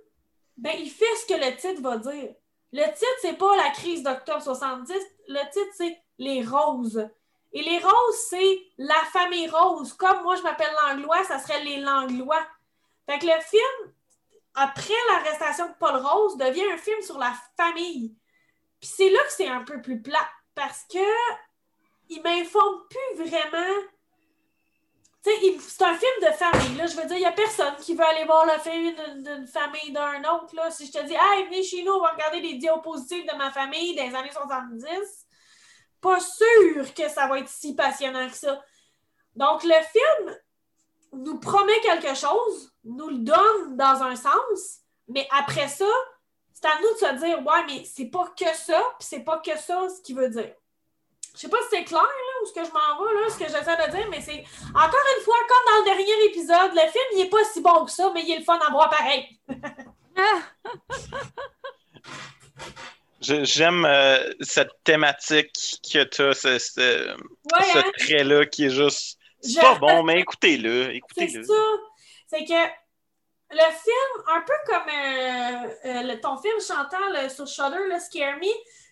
ben, il fait ce que le titre va dire. Le titre, c'est pas la crise d'octobre 70, le titre, c'est Les Roses. Et les Roses, c'est la famille Rose. Comme moi, je m'appelle Langlois, ça serait les Langlois. Fait que le film, après l'arrestation de Paul Rose, devient un film sur la famille. Puis c'est là que c'est un peu plus plat, parce que il m'informe plus vraiment c'est un film de famille. Là. Je veux dire, il n'y a personne qui veut aller voir le film d'une famille d'un autre. Là. Si je te dis, hey, venez chez nous, on va regarder les diapositives de ma famille des années 70, pas sûr que ça va être si passionnant que ça. Donc, le film nous promet quelque chose, nous le donne dans un sens, mais après ça, c'est à nous de se dire, ouais, mais c'est pas que ça, puis c'est pas que ça ce qu'il veut dire. Je sais pas si c'est clair, là, où ce que je m'en vais, là, ce que j'essaie de dire, mais c'est encore une fois, comme dans le dernier épisode, le film, il n'est pas si bon que ça, mais il est le fun à voir pareil. J'aime euh, cette thématique que tu as, ce, ce, hein? trait-là qui est juste. C'est pas bon, mais écoutez-le. Écoutez-le. C'est ça. C'est que le film, un peu comme euh, euh, ton film chantant sur Shudder, le Scare Me,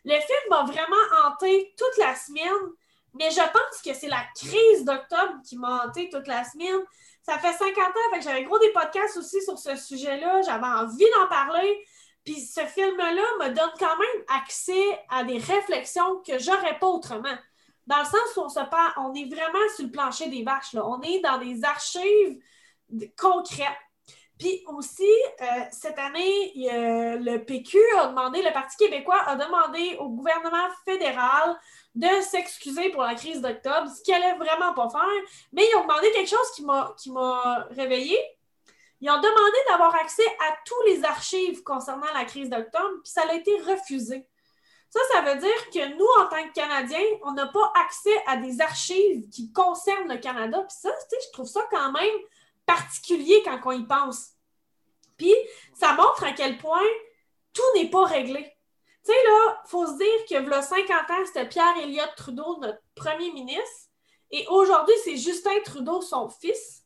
le film m'a vraiment hanté toute la semaine, mais je pense que c'est la crise d'octobre qui m'a hanté toute la semaine. Ça fait 50 ans, que j'avais gros des podcasts aussi sur ce sujet-là, j'avais envie d'en parler. Puis ce film-là me donne quand même accès à des réflexions que j'aurais pas autrement. Dans le sens où on se parle, on est vraiment sur le plancher des vaches. Là. On est dans des archives concrètes. Puis aussi, euh, cette année, le PQ a demandé, le Parti québécois a demandé au gouvernement fédéral de s'excuser pour la crise d'octobre, ce qu'il allait vraiment pas faire. Mais ils ont demandé quelque chose qui m'a réveillé. Ils ont demandé d'avoir accès à tous les archives concernant la crise d'octobre, puis ça a été refusé. Ça, ça veut dire que nous, en tant que Canadiens, on n'a pas accès à des archives qui concernent le Canada. Puis ça, je trouve ça quand même particulier quand on y pense. Puis, ça montre à quel point tout n'est pas réglé. Tu sais, là, il faut se dire que, là, 50 ans, c'était Pierre Elliott Trudeau, notre premier ministre. Et aujourd'hui, c'est Justin Trudeau, son fils.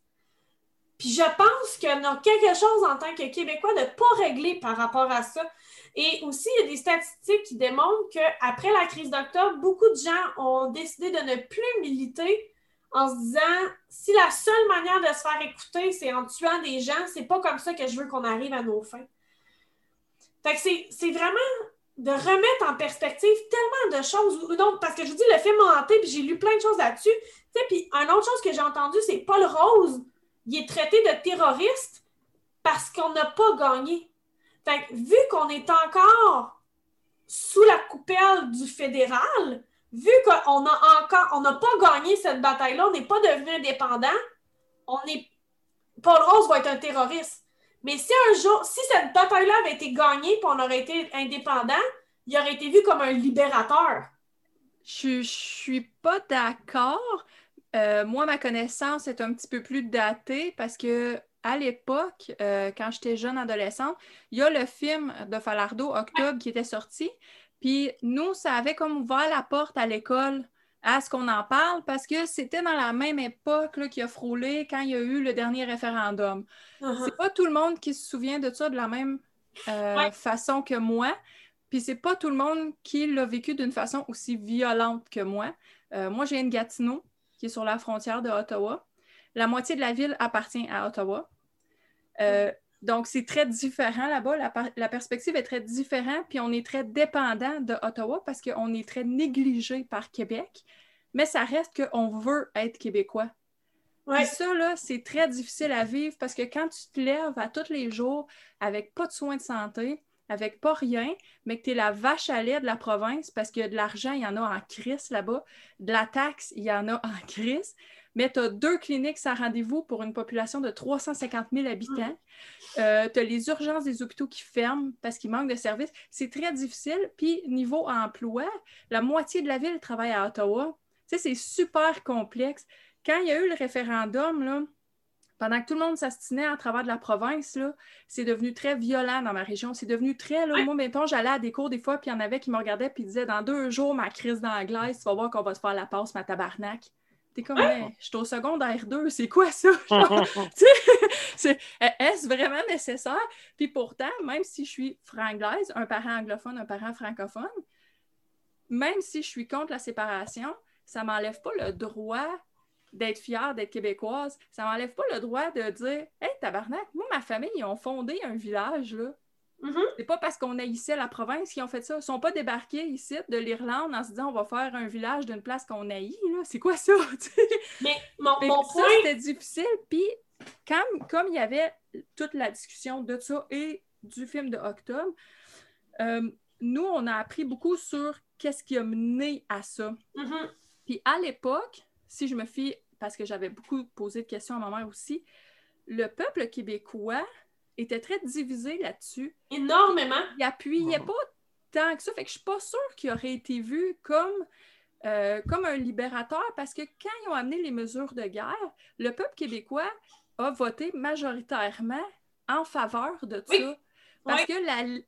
Puis je pense y a quelque chose en tant que Québécois de pas réglé par rapport à ça. Et aussi, il y a des statistiques qui démontrent qu'après la crise d'octobre, beaucoup de gens ont décidé de ne plus militer en se disant si la seule manière de se faire écouter, c'est en tuant des gens, c'est pas comme ça que je veux qu'on arrive à nos fins. Fait que c'est vraiment de remettre en perspective tellement de choses. Donc, parce que je vous dis, le film m'a hanté, puis j'ai lu plein de choses là-dessus. Puis, une autre chose que j'ai entendue, c'est Paul Rose, il est traité de terroriste parce qu'on n'a pas gagné. Fait que, vu qu'on est encore sous la coupelle du fédéral, vu qu'on a encore, on n'a pas gagné cette bataille-là, on n'est pas devenu indépendant, on est. Paul Rose va être un terroriste. Mais si un jour, si cette bataille-là avait été gagnée et on aurait été indépendant, il aurait été vu comme un libérateur. Je, je suis pas d'accord. Euh, moi, ma connaissance est un petit peu plus datée parce que à l'époque, euh, quand j'étais jeune adolescente, il y a le film de Falardo, Octobre, qui était sorti. Puis nous, ça avait comme ouvert la porte à l'école à ce qu'on en parle parce que c'était dans la même époque qui a frôlé quand il y a eu le dernier référendum. Uh-huh. C'est pas tout le monde qui se souvient de ça de la même euh, façon que moi. Puis c'est pas tout le monde qui l'a vécu d'une façon aussi violente que moi. Euh, moi, j'ai une Gatineau qui est sur la frontière de Ottawa. La moitié de la ville appartient à Ottawa. Euh, donc, c'est très différent là-bas. La, perspective est très différente, puis on est très dépendant de Ottawa parce qu'on est très négligé par Québec, mais ça reste qu'on veut être québécois. Et ça, là, c'est très difficile à vivre parce que quand tu te lèves à tous les jours avec pas de soins de santé, avec pas rien, mais que tu es la vache à lait de la province parce que de l'argent, il y en a en crise là-bas, de la taxe, il y en a en crise, mais tu as deux cliniques sans rendez-vous pour une population de 350 000 habitants. Euh, tu as les urgences des hôpitaux qui ferment parce qu'il manque de services. C'est très difficile. Puis, niveau emploi, la moitié de la ville travaille à Ottawa. Tu sais, c'est super complexe. Quand il y a eu le référendum, là, pendant que tout le monde s'astinait à travers de la province, c'est devenu très violent dans ma région. C'est devenu très. Là, Moi, mettons, j'allais à des cours des fois, puis il y en avait qui me regardaient puis disaient Dans deux jours, ma crise d'anglais, tu vas voir qu'on va se faire la passe, ma tabarnak. T'es comme, je suis au secondaire 2, c'est quoi ça? Est-ce vraiment nécessaire? Puis pourtant, même si je suis franglaise, un parent anglophone, un parent francophone, même si je suis contre la séparation, ça m'enlève pas le droit d'être fière d'être québécoise. Ça m'enlève pas le droit de dire Hey, tabarnak, moi, ma famille, ils ont fondé un village, là. Mm-hmm. C'est pas parce qu'on haïssait la province qu'ils ont fait ça. Ils sont pas débarqués ici de l'Irlande en se disant on va faire un village d'une place qu'on haït. C'est quoi ça? Mais mon, mon ça, c'était difficile. Puis, comme il y avait toute la discussion de ça et du film de Octobre, euh, nous, on a appris beaucoup sur qu'est-ce qui a mené à ça. Mm-hmm. Puis à l'époque, si je me fie, parce que j'avais beaucoup posé de questions à ma mère aussi, le peuple québécois était très divisé là-dessus. Énormément. Il appuyait pas tant que ça. Fait que je suis pas sûre qu'il aurait été vu comme, euh, comme un libérateur parce que quand ils ont amené les mesures de guerre, le peuple québécois a voté majoritairement en faveur de ça. Parce, que la,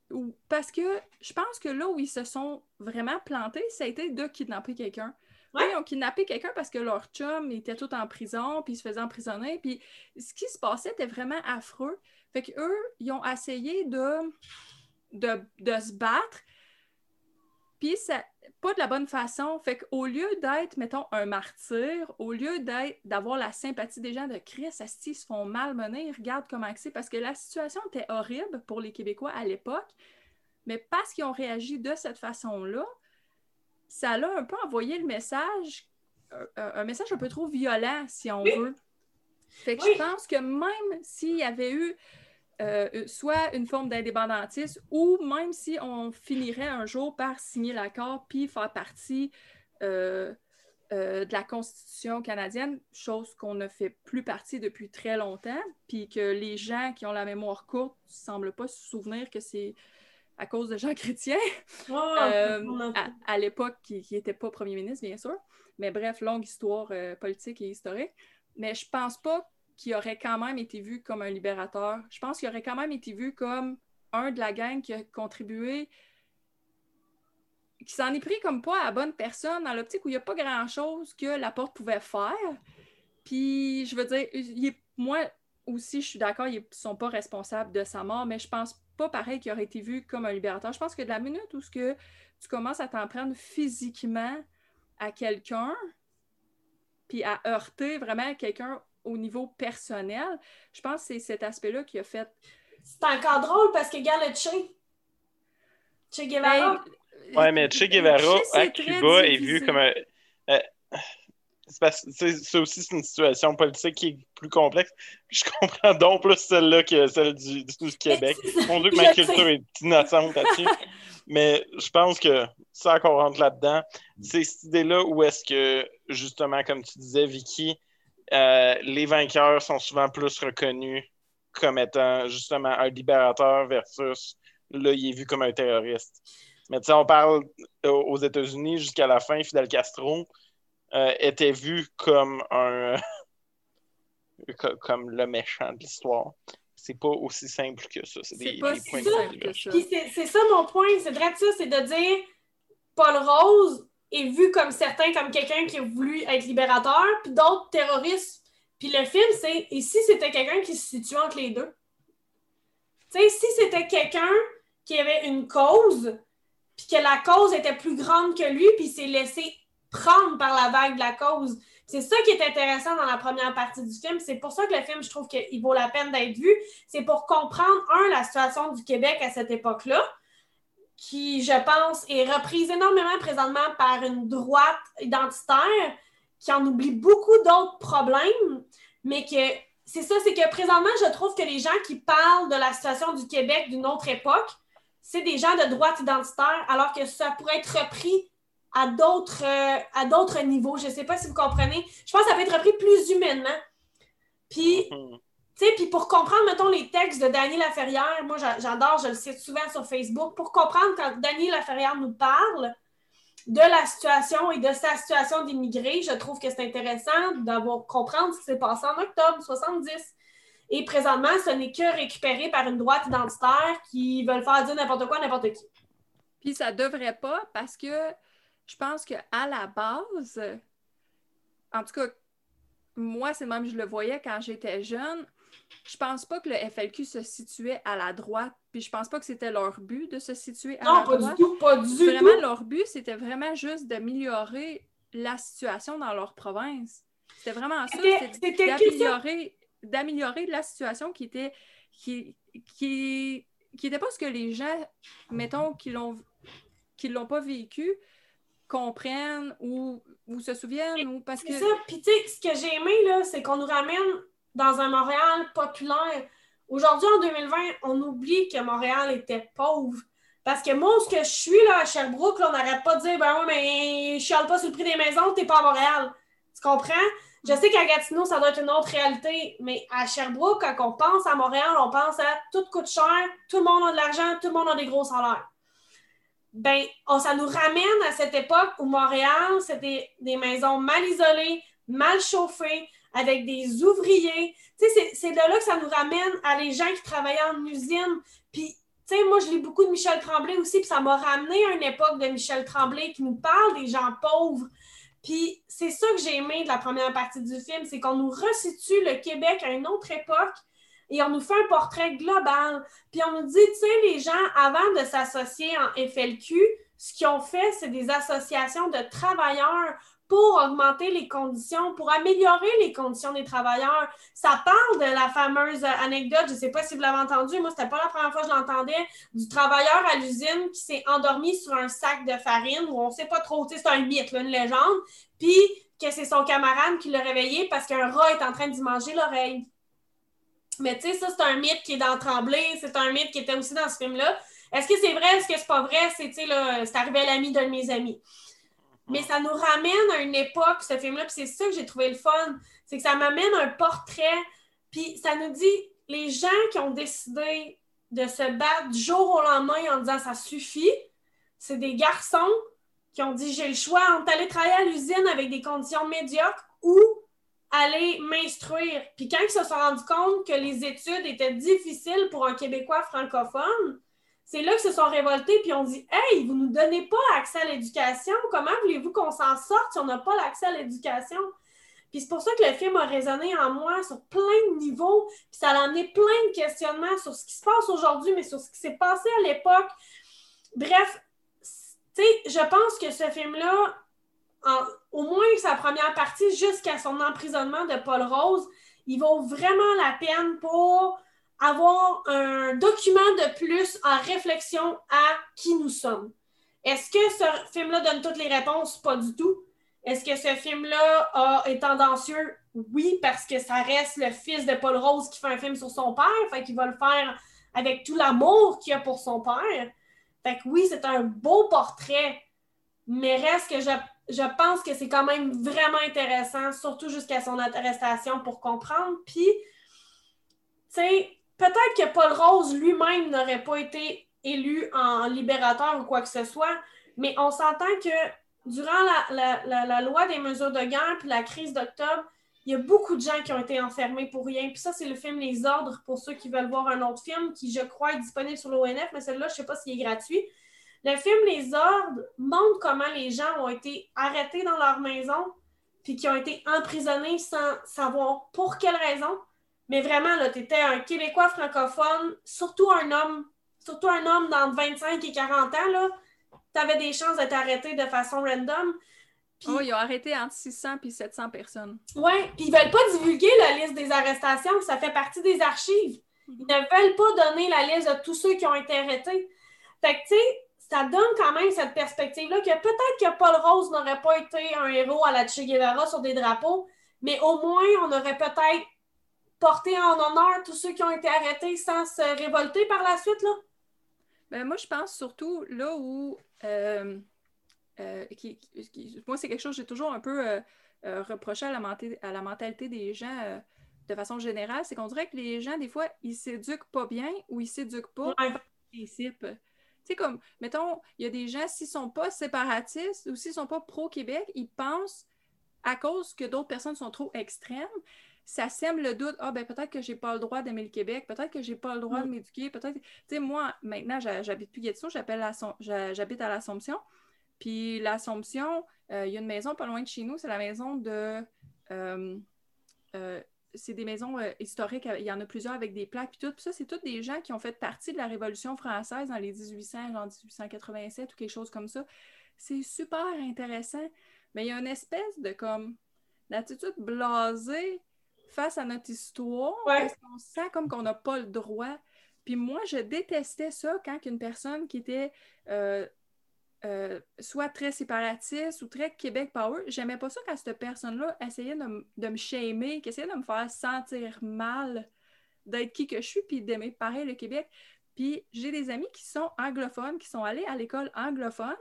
parce que je pense que là où ils se sont vraiment plantés, ça a été de kidnapper quelqu'un. Ils ont kidnappé quelqu'un parce que leur chum était tout en prison, puis ils se faisaient emprisonner. Puis ce qui se passait était vraiment affreux. Fait qu'eux, ils ont essayé de, de, se battre, puis ça, pas de la bonne façon. Fait qu'au lieu d'être, mettons, un martyr, au lieu d'avoir la sympathie des gens de Christ, ils se font malmener, regarde comment c'est, parce que la situation était horrible pour les Québécois à l'époque, mais parce qu'ils ont réagi de cette façon-là, ça a un peu envoyé le message, un, message un peu trop violent, si on veut. Fait que je pense que même s'il y avait eu euh, soit une forme d'indépendantisme ou même si on finirait un jour par signer l'accord puis faire partie euh, euh, de la Constitution canadienne, chose qu'on ne fait plus partie depuis très longtemps, puis que les gens qui ont la mémoire courte ne semblent pas se souvenir que c'est à cause de gens chrétiens à, l'époque qui n'était pas premier ministre, bien sûr. Mais bref, longue histoire politique et historique. Mais je pense pas qui aurait quand même été vu comme un libérateur. Je pense qu'il aurait quand même été vu comme un de la gang qui a contribué, qui s'en est pris comme pas à la bonne personne dans l'optique où il n'y a pas grand-chose que la porte pouvait faire. Puis, je veux dire, moi aussi, je suis d'accord, ils ne sont pas responsables de sa mort, mais je pense pas pareil qu'il aurait été vu comme un libérateur. Je pense que de la minute où ce que tu commences à t'en prendre physiquement à quelqu'un, puis à heurter vraiment quelqu'un au niveau personnel, je pense que c'est cet aspect-là qui a fait. C'est encore drôle parce que, regarde le Che. Che Guevara. Ben, ouais, mais Che Guevara à Cuba est vu comme un. Euh, c'est aussi une situation politique qui est plus complexe. Je comprends donc plus celle-là que celle du, Québec. Mon Dieu, que ma culture est innocente là-dessus. Mais je pense que ça qu'on rentre là-dedans, c'est cette idée-là où est-ce que, justement, comme tu disais, Vicky, euh, les vainqueurs sont souvent plus reconnus comme étant justement un libérateur versus là, il est vu comme un terroriste. Mais tu sais, on parle aux États-Unis jusqu'à la fin, Fidel Castro euh, était vu comme un comme le méchant de l'histoire. C'est pas aussi simple que ça. C'est des, points de C'est ça mon point, c'est vrai ça, c'est de dire Paul Rose est vu comme certain comme quelqu'un qui a voulu être libérateur, puis d'autres terroristes. Puis le film, c'est et si c'était quelqu'un qui se situe entre les deux? Tu sais, si c'était quelqu'un qui avait une cause, puis que la cause était plus grande que lui, puis s'est laissé prendre par la vague de la cause. C'est ça qui est intéressant dans la première partie du film. C'est pour ça que le film, je trouve qu'il vaut la peine d'être vu. C'est pour comprendre, un, la situation du Québec à cette époque-là, qui, je pense, est reprise énormément présentement par une droite identitaire qui en oublie beaucoup d'autres problèmes, mais que c'est ça, c'est que présentement, je trouve que les gens qui parlent de la situation du Québec d'une autre époque, c'est des gens de droite identitaire, alors que ça pourrait être repris à d'autres euh, niveaux. Je ne sais pas si vous comprenez. Je pense que ça peut être repris plus humainement. Puis, mm-hmm. Tu sais, puis pour comprendre, mettons, les textes de Daniel Laferrière, moi, j'adore, je le cite souvent sur Facebook, pour comprendre quand Daniel Laferrière nous parle de la situation et de sa situation d'immigré, je trouve que c'est intéressant d'avoir comprendre ce qui s'est passé en octobre 70. Et présentement, ce n'est que récupéré par une droite identitaire qui veulent faire dire n'importe quoi, n'importe qui. Puis ça devrait pas parce que je pense qu'à la base, en tout cas, moi, c'est même je le voyais quand j'étais jeune, je pense pas que le FLQ se situait à la droite, puis je pense pas que c'était leur but de se situer à la droite. Non, pas du tout, pas du tout. Vraiment, leur but, c'était vraiment juste d'améliorer la situation dans leur province. C'était vraiment ça, c'était d'améliorer d'améliorer la situation qui était qui, qui, qui était pas ce que les gens, mettons, qui l'ont qui l'ont pas vécu, comprennent ou, ou se souviennent ou parce que. C'est ça. Puis tu sais, ce que j'ai aimé, là, c'est qu'on nous ramène dans un Montréal populaire. Aujourd'hui, en 2020, on oublie que Montréal était pauvre. Parce que moi, ce que je suis là à Sherbrooke, on n'arrête pas de dire Ben oui, mais je chiale pas sur le prix des maisons, t'es pas à Montréal. Tu comprends? Je sais qu'à Gatineau, ça doit être une autre réalité, mais à Sherbrooke, quand on pense à Montréal, on pense à tout coûte cher, tout le monde a de l'argent, tout le monde a des gros salaires. Ben, ça nous ramène à cette époque où Montréal, c'était des maisons mal isolées, mal chauffées, avec des ouvriers. C'est de là que ça nous ramène à les gens qui travaillaient en usine. Puis, tu sais, moi, je lis beaucoup de Michel Tremblay aussi, puis ça m'a ramené à une époque de Michel Tremblay qui nous parle des gens pauvres, puis c'est ça que j'ai aimé de la première partie du film, c'est qu'on nous resitue le Québec à une autre époque et on nous fait un portrait global. Puis on nous dit, tu sais, les gens, avant de s'associer en FLQ, ce qu'ils ont fait, c'est des associations de travailleurs pour augmenter les conditions, pour améliorer les conditions des travailleurs. Ça parle de la fameuse anecdote, je ne sais pas si vous l'avez entendu, moi, c'était pas la première fois que je l'entendais, du travailleur à l'usine qui s'est endormi sur un sac de farine, où on ne sait pas trop, c'est un mythe, une légende, puis que c'est son camarade qui l'a réveillé parce qu'un rat est en train d'y manger l'oreille. Mais tu sais, ça, c'est un mythe qui est dans Tremblay, c'est un mythe qui était aussi dans ce film-là. Est-ce que c'est vrai, est-ce que c'est pas vrai? C'est, arrivé à l'ami d'un de mes amis. Mais ça nous ramène à une époque, ce film-là, puis c'est ça que j'ai trouvé le fun, c'est que ça m'amène un portrait, puis ça nous dit les gens qui ont décidé de se battre du jour au lendemain en disant ça suffit, c'est des garçons qui ont dit j'ai le choix entre aller travailler à l'usine avec des conditions médiocres ou aller m'instruire. Puis quand ils se sont rendus compte que les études étaient difficiles pour un Québécois francophone, c'est là qu'ils se sont révoltés puis ont dit Hey, vous ne nous donnez pas accès à l'éducation. Comment voulez-vous qu'on s'en sorte si on n'a pas l'accès à l'éducation? Puis c'est pour ça que le film a résonné en moi sur plein de niveaux. Puis ça a amené plein de questionnements sur ce qui se passe aujourd'hui, mais sur ce qui s'est passé à l'époque. Bref, tu sais, je pense que ce film-là, au moins sa première partie, jusqu'à son emprisonnement de Paul Rose, il vaut vraiment la peine pour avoir un document de plus en réflexion à qui nous sommes. Est-ce que ce film-là donne toutes les réponses? Pas du tout. Est-ce que ce film-là est tendancieux? Oui, parce que ça reste le fils de Paul Rose qui fait un film sur son père, fait qu'il va le faire avec tout l'amour qu'il a pour son père. Fait que oui, c'est un beau portrait, mais reste que je je pense que c'est quand même vraiment intéressant, surtout jusqu'à son arrestation pour comprendre. Puis, tu sais, peut-être que Paul Rose lui-même n'aurait pas été élu en libérateur ou quoi que ce soit, mais on s'entend que durant la, loi des mesures de guerre puis la crise d'octobre, il y a beaucoup de gens qui ont été enfermés pour rien. Puis ça, c'est le film Les Ordres pour ceux qui veulent voir un autre film qui, je crois, est disponible sur l'ONF, mais celui-là, je ne sais pas s'il est gratuit. Le film Les Ordres montre comment les gens ont été arrêtés dans leur maison puis qui ont été emprisonnés sans savoir pour quelle raison. Mais vraiment, là, tu étais un Québécois francophone, surtout un homme, surtout un homme dans 25 et 40 ans, là, tu avais des chances d'être arrêté de façon random. Oh, ils ont arrêté entre 600 et 700 personnes. Oui, puis ils veulent pas divulguer la liste des arrestations, ça fait partie des archives. Ils ne veulent pas donner la liste de tous ceux qui ont été arrêtés. Fait que, tu sais, ça donne quand même cette perspective-là que peut-être que Paul Rose n'aurait pas été un héros à la Che Guevara sur des drapeaux, mais au moins, on aurait peut-être porté en honneur tous ceux qui ont été arrêtés sans se révolter par la suite, là? Ben, moi, je pense surtout là où. Euh, euh, moi, c'est quelque chose que j'ai toujours un peu euh, reproché à la, à la, mentalité des gens de façon générale. C'est qu'on dirait que les gens, des fois, ils s'éduquent pas bien ou ils s'éduquent pas par principe. Tu sais, comme, mettons, il y a des gens, s'ils sont pas séparatistes ou s'ils sont pas pro-Québec, ils pensent, à cause que d'autres personnes sont trop extrêmes, ça sème le doute, ah ben peut-être que j'ai pas le droit d'aimer le Québec, peut-être que j'ai pas le droit de mm. m'éduquer, peut-être, tu sais, moi, maintenant, j'habite plus Gatineau, j'habite à l'Assomption, puis l'Assomption, euh, il y a une maison pas loin de chez nous, c'est la maison de... Euh, euh, c'est des maisons historiques, il y en a plusieurs avec des plaques, puis tout. Puis ça, c'est tous des gens qui ont fait partie de la Révolution française dans les 1800, genre 1887 ou quelque chose comme ça. C'est super intéressant. Mais il y a une espèce de comme d'attitude blasée face à notre histoire. Parce qu'on sent comme qu'on n'a pas le droit. Puis moi, je détestais ça quand une personne qui était euh, euh, soit très séparatiste ou très Québec Power. J'aimais pas ça quand cette personne-là essayait de, de, me shamer, qui essayait de me faire sentir mal d'être qui que je suis, puis d'aimer pareil le Québec. Puis j'ai des amis qui sont anglophones, qui sont allés à l'école anglophone,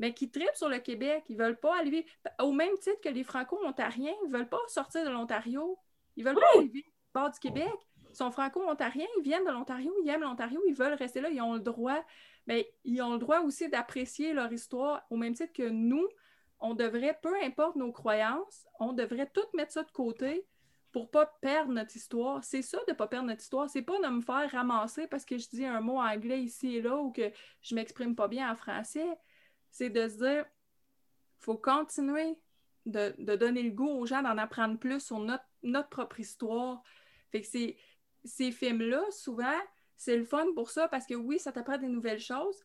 mais qui tripent sur le Québec. Ils veulent pas aller au même titre que les Franco-Ontariens, ils veulent pas sortir de l'Ontario. Ils veulent pas aller vivre au bord du Québec. Ils sont franco-ontariens, ils viennent de l'Ontario, ils aiment l'Ontario, ils veulent rester là, ils ont le droit mais ils ont le droit aussi d'apprécier leur histoire au même titre que nous. On devrait, peu importe nos croyances, on devrait tout mettre ça de côté pour pas perdre notre histoire. C'est ça de pas perdre notre histoire. C'est pas de me faire ramasser parce que je dis un mot anglais ici et là ou que je m'exprime pas bien en français. C'est de se dire, faut continuer de, donner le goût aux gens d'en apprendre plus sur notre, notre propre histoire. Fait que ces films-là, souvent, c'est le fun pour ça parce que oui, ça t'apprend des nouvelles choses.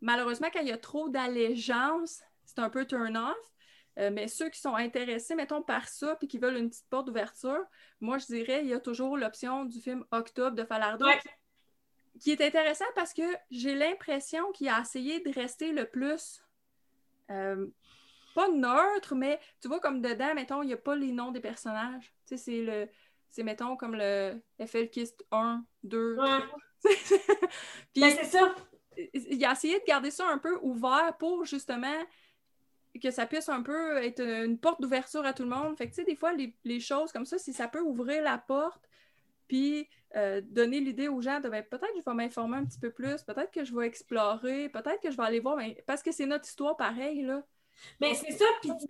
Malheureusement, quand il y a trop d'allégeance, c'est un peu turn-off. Euh, mais ceux qui sont intéressés, mettons, par ça, puis qui veulent une petite porte d'ouverture, moi, je dirais, il y a toujours l'option du film Octobre de Falardeau, qui est intéressant parce que j'ai l'impression qu'il a essayé de rester le plus, euh, pas neutre, mais tu vois, comme dedans, mettons, il n'y a pas les noms des personnages. Tu sais, c'est le, c'est, mettons, comme le FL Kist 1, 2, ben, c'est ça. Il a essayé de garder ça un peu ouvert pour justement que ça puisse un peu être une porte d'ouverture à tout le monde. Fait que, tu sais, des fois, les, choses comme ça, si ça peut ouvrir la porte, puis euh, donner l'idée aux gens de ben, peut-être que je vais m'informer un petit peu plus, peut-être que je vais explorer, peut-être que je vais aller voir, mais, parce que c'est notre histoire pareil, là. Mais c'est ça, puis tu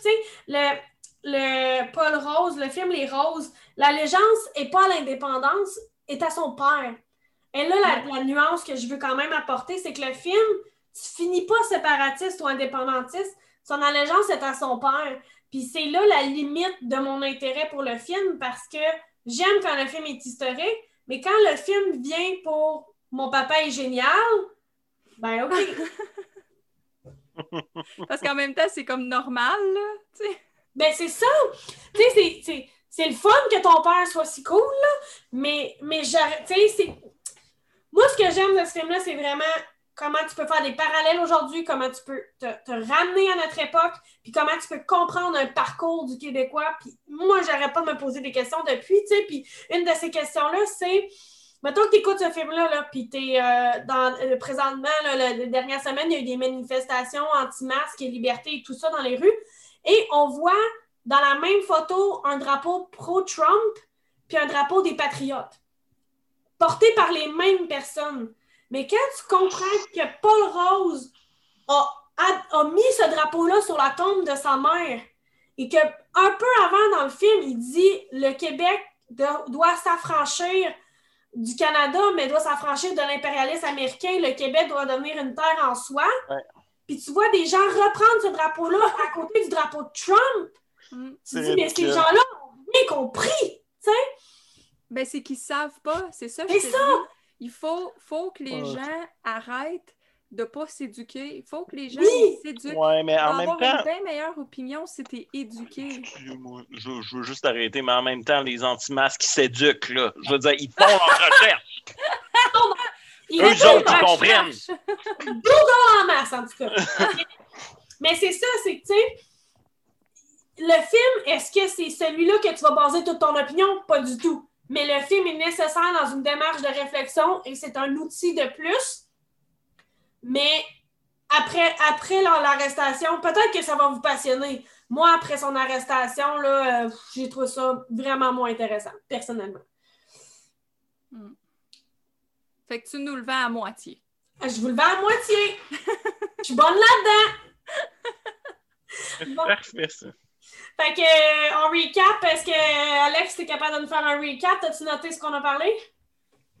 sais, le, le Paul Rose, le film Les Roses, l'allégeance n'est pas à l'indépendance, est à son père. Et là, la, nuance que je veux quand même apporter, c'est que le film, tu finis pas séparatiste ou indépendantiste, son allégeance est à son père. Puis c'est là la limite de mon intérêt pour le film parce que j'aime quand le film est historique, mais quand le film vient pour mon papa est génial, ben OK. parce qu'en même temps, c'est comme normal, là, tu sais. Ben c'est ça! Tu sais, c'est c'est le fun que ton père soit si cool, là, mais, mais tu sais, c'est. Moi, ce que j'aime de ce film-là, c'est vraiment comment tu peux faire des parallèles aujourd'hui, comment tu peux te, ramener à notre époque, puis comment tu peux comprendre un parcours du Québécois. Puis moi, j'arrête pas de me poser des questions depuis. Puis une de ces questions-là, c'est Mettons que tu écoutes ce film-là, là, puis tu es euh, dans, euh, présentement, là, la, dernière semaine, il y a eu des manifestations anti-masques et liberté et tout ça dans les rues. Et on voit dans la même photo un drapeau pro-Trump puis un drapeau des patriotes, porté par les mêmes personnes. Mais quand tu comprends que Paul Rose a, a mis ce drapeau-là sur la tombe de sa mère et que un peu avant dans le film, il dit le Québec doit s'affranchir du Canada, mais doit s'affranchir de l'impérialisme américain. Le Québec doit devenir une terre en soi. Puis tu vois des gens reprendre ce drapeau-là à côté du drapeau de Trump. Mm. Tu dis, mais ces gens-là ont bien compris, tu sais. Ben, c'est qu'ils savent pas, c'est ça. C'est ça. Il faut, faut que les gens arrêtent de ne pas s'éduquer. Il faut que les gens s'éduquent. Ouais, mais en même temps. une bien meilleure opinion si tu es éduqué. Je, veux juste arrêter, mais en même temps, les anti-masques s'éduquent, là. Je veux dire, ils font leur recherche. Eux autres, ils comprennent. Google en masse, en tout cas. mais c'est ça, c'est que, tu sais, le film, est-ce que c'est celui-là que tu vas baser toute ton opinion? Pas du tout. Mais le film est nécessaire dans une démarche de réflexion et c'est un outil de plus mais après, après l'arrestation, peut-être que ça va vous passionner. Moi, après son arrestation, là, euh, j'ai trouvé ça vraiment moins intéressant, personnellement. Hmm. Fait que tu nous le vends à moitié. Ah, je vous le vends à moitié. Je suis bonne là-dedans. Parfait, ça. Fait que, euh, on recap. Est-ce que, Alex, t'es capable de nous faire un recap? As-tu noté ce qu'on a parlé?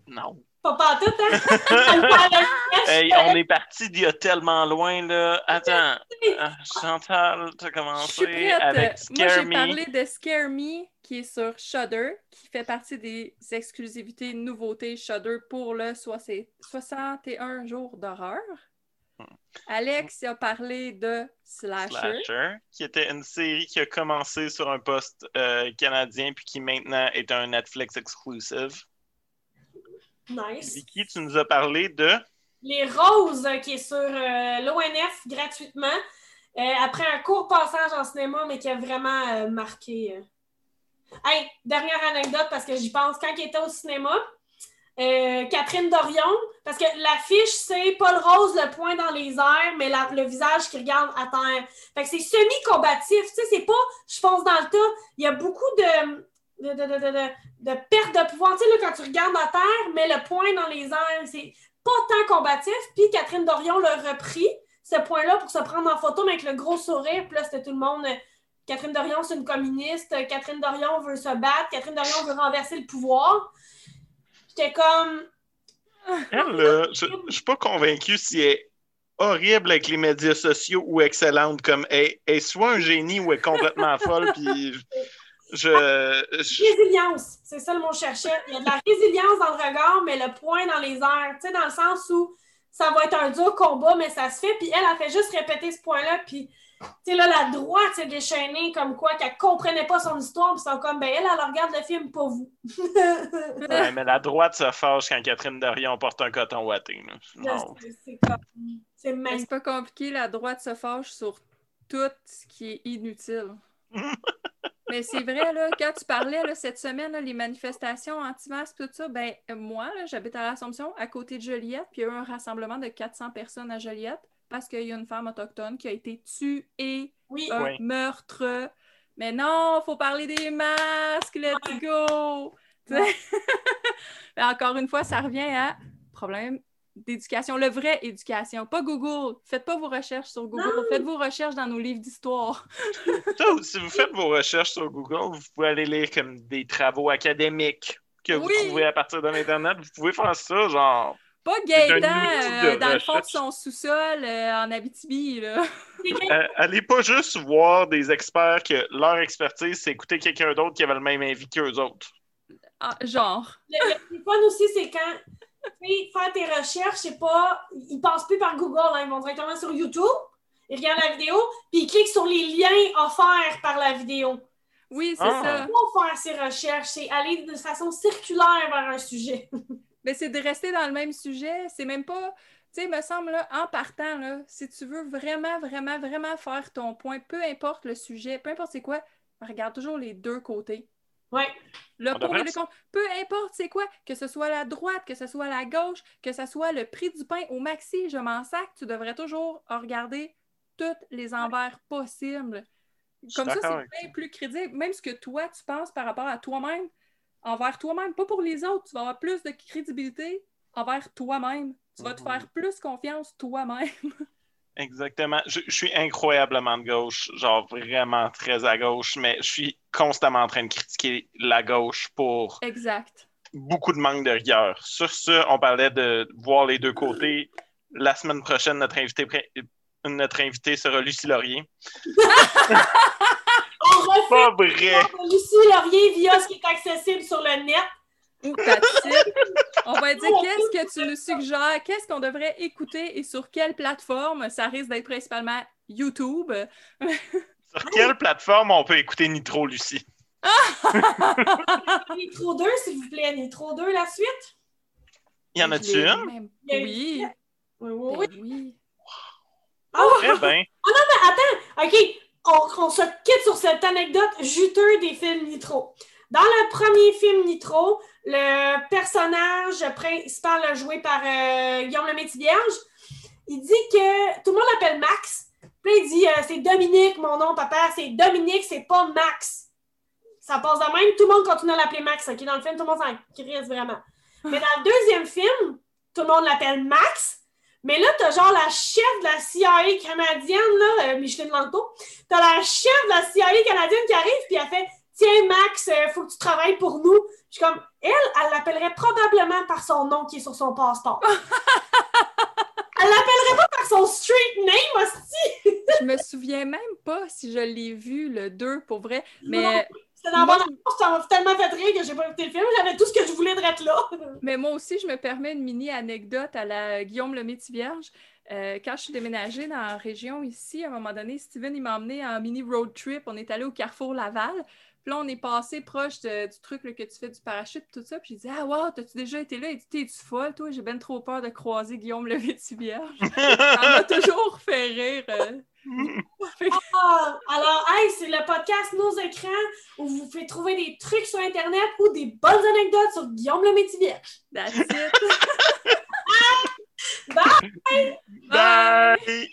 Non. Pas tout, hein? on est parti d'il y a tellement loin, là. Attends. Euh, Chantal, tu as commencé avec Scare Moi, j'ai parlé de Scare Me, qui est sur Shudder, qui fait partie des exclusivités nouveautés Shudder pour le 61 jours d'horreur. Alex a parlé de Slasher. Slasher. qui était une série qui a commencé sur un poste euh, canadien puis qui maintenant est un Netflix exclusive. Nice. Vicky, tu nous as parlé de? Les Roses, qui est sur euh, l'ONF gratuitement, euh, après un court passage en cinéma, mais qui a vraiment euh, marqué. Hey, dernière anecdote, parce que j'y pense, quand il était au cinéma, Catherine Dorion, parce que l'affiche, c'est Paul Rose, le poing dans les airs, mais le visage qui regarde à terre. Fait que c'est semi-combatif, tu sais, c'est pas je fonce dans le tas. Il y a beaucoup de, de, de, perte de pouvoir. Tu sais, quand tu regardes à terre, mais le point dans les airs, c'est pas tant combatif. Puis Catherine Dorion l'a repris, ce point-là, pour se prendre en photo, mais avec le gros sourire. Puis là, c'était tout le monde. Catherine Dorion, c'est une communiste. Catherine Dorion veut se battre. Catherine Dorion veut renverser le pouvoir. J'étais comme. Elle, là, je, je suis pas convaincue si elle est horrible avec les médias sociaux ou excellente. Comme elle, elle est soit un génie ou elle est complètement folle. Puis je, Résilience, c'est ça le mot cherchait. Il y a de la résilience dans le regard, mais le point dans les airs, tu sais, dans le sens où ça va être un dur combat, mais ça se fait. Puis elle a fait juste répéter ce point-là, puis tu sais, là, la droite s'est déchaînée comme quoi qu'elle comprenait pas son histoire, puis c'est comme, ben elle, elle regarde le film pour vous. ouais, mais la droite se fâche quand Catherine Dorion porte un coton ouaté. C'est pas compliqué, la droite se fâche sur tout ce qui est inutile. Mais c'est vrai, là, quand tu parlais là, cette semaine, les manifestations anti-masques, tout ça, ben moi, j'habite à l'Assomption, à côté de Joliette, puis il y a eu un rassemblement de 400 personnes à Joliette parce qu'il y a une femme autochtone qui a été tuée, oui. un meurtre. Mais non, faut parler des masques, let's go! Mais encore une fois, ça revient à problème d'éducation, le vrai éducation, pas Google. Faites pas vos recherches sur Google, faites vos recherches dans nos livres d'histoire. si vous faites vos recherches sur Google, vous pouvez aller lire comme des travaux académiques que vous trouvez à partir de l'Internet. Vous pouvez faire ça, genre. Pas Gaëtan euh, dans le fond de son sous-sol euh, en Abitibi. Là. Euh, allez pas juste voir des experts que leur expertise, c'est écouter quelqu'un d'autre qui avait le même avis qu'eux autres. Ah, genre. Le, le fun aussi, c'est quand faire tes recherches, c'est pas. Ils passent plus par Google, hein. ils vont directement sur YouTube, ils regardent la vidéo, puis ils cliquent sur les liens offerts par la vidéo. Oui, c'est ah. ça. Pour faire ses recherches, c'est aller de façon circulaire vers un sujet. Mais c'est de rester dans le même sujet. C'est même pas. Tu sais, me semble, là, en partant, là, si tu veux vraiment, vraiment, vraiment faire ton point, peu importe le sujet, peu importe c'est quoi, regarde toujours les deux côtés. Ouais. Le pour le contre. Peu importe c'est quoi, que ce soit la droite, que ce soit la gauche, que ce soit le prix du pain au maxi, je m'en sac, tu devrais toujours regarder tous les envers possibles. Comme ça, c'est bien plus crédible. Même ce que toi, tu penses par rapport à toi-même, envers toi-même, pas pour les autres. Tu vas avoir plus de crédibilité envers toi-même. Tu vas te Mhm. faire plus confiance toi-même. Exactement. Je, je suis incroyablement de gauche, genre vraiment très à gauche, mais je suis constamment en train de critiquer la gauche pour exact. beaucoup de manque de rigueur. Sur ce, on parlait de voir les deux côtés. La semaine prochaine, notre invité, notre invité sera Lucie Laurier. On refait Pas vrai! Lucie Laurier via ce qui est accessible sur le net. Ou. On va dire qu'est-ce que tu nous suggères, qu'est-ce qu'on devrait écouter et sur quelle plateforme? Ça risque d'être principalement YouTube. Sur quelle plateforme on peut écouter Nitro, Lucie? Nitro 2, s'il vous plaît. Nitro 2, la suite? Y en a-tu l'ai une? Il Oui. Oui, oui, oui. Ben oui. Ah, Très bien. OK, on, se quitte sur cette anecdote juteuse des films Nitro. Dans le premier film Nitro, le personnage principal joué par euh, Guillaume Lemaitre-Vierge, il dit que tout le monde l'appelle Max. Puis il dit euh, c'est Dominique, mon nom, papa, c'est Dominique, c'est pas Max. Ça passe de même, tout le monde continue à l'appeler Max. Dans le film, tout le monde s'en crisse vraiment. Mais dans le deuxième film, tout le monde l'appelle Max. Mais là, t'as genre la chef de la CIA canadienne, là, euh, Micheline Lanto. T'as la chef de la CIA canadienne qui arrive, puis elle fait Tiens, Max, euh, faut que tu travailles pour nous. Je suis comme Elle, elle l'appellerait probablement par son nom qui est sur son passeport. elle l'appellerait pas par son street name, hostie. Je me souviens même pas si je l'ai vu, le 2, pour vrai. Mais, Moi, ça m'a tellement fait rire que j'ai pas écouté le film. J'avais tout ce que je voulais de être là. mais moi aussi, je me permets une mini anecdote à la Guillaume le Vierge. Euh, quand je suis déménagée dans la région ici, à un moment donné, Steven il m'a emmené en mini road trip. On est allé au Carrefour Laval. Puis là, on est passé proche de- du truc là, que tu fais du parachute, tout ça. Puis j'ai dit Ah, wow, t'as-tu déjà été là? Il dit T'es-tu folle, toi? J'ai bien trop peur de croiser Guillaume le Vierge. Ça m'a toujours fait rire. euh. Ah, alors, hey, c'est le podcast Nos écrans où vous pouvez trouver des trucs sur Internet ou des bonnes anecdotes sur Guillaume le Métivier. That's it. Bye! Bye!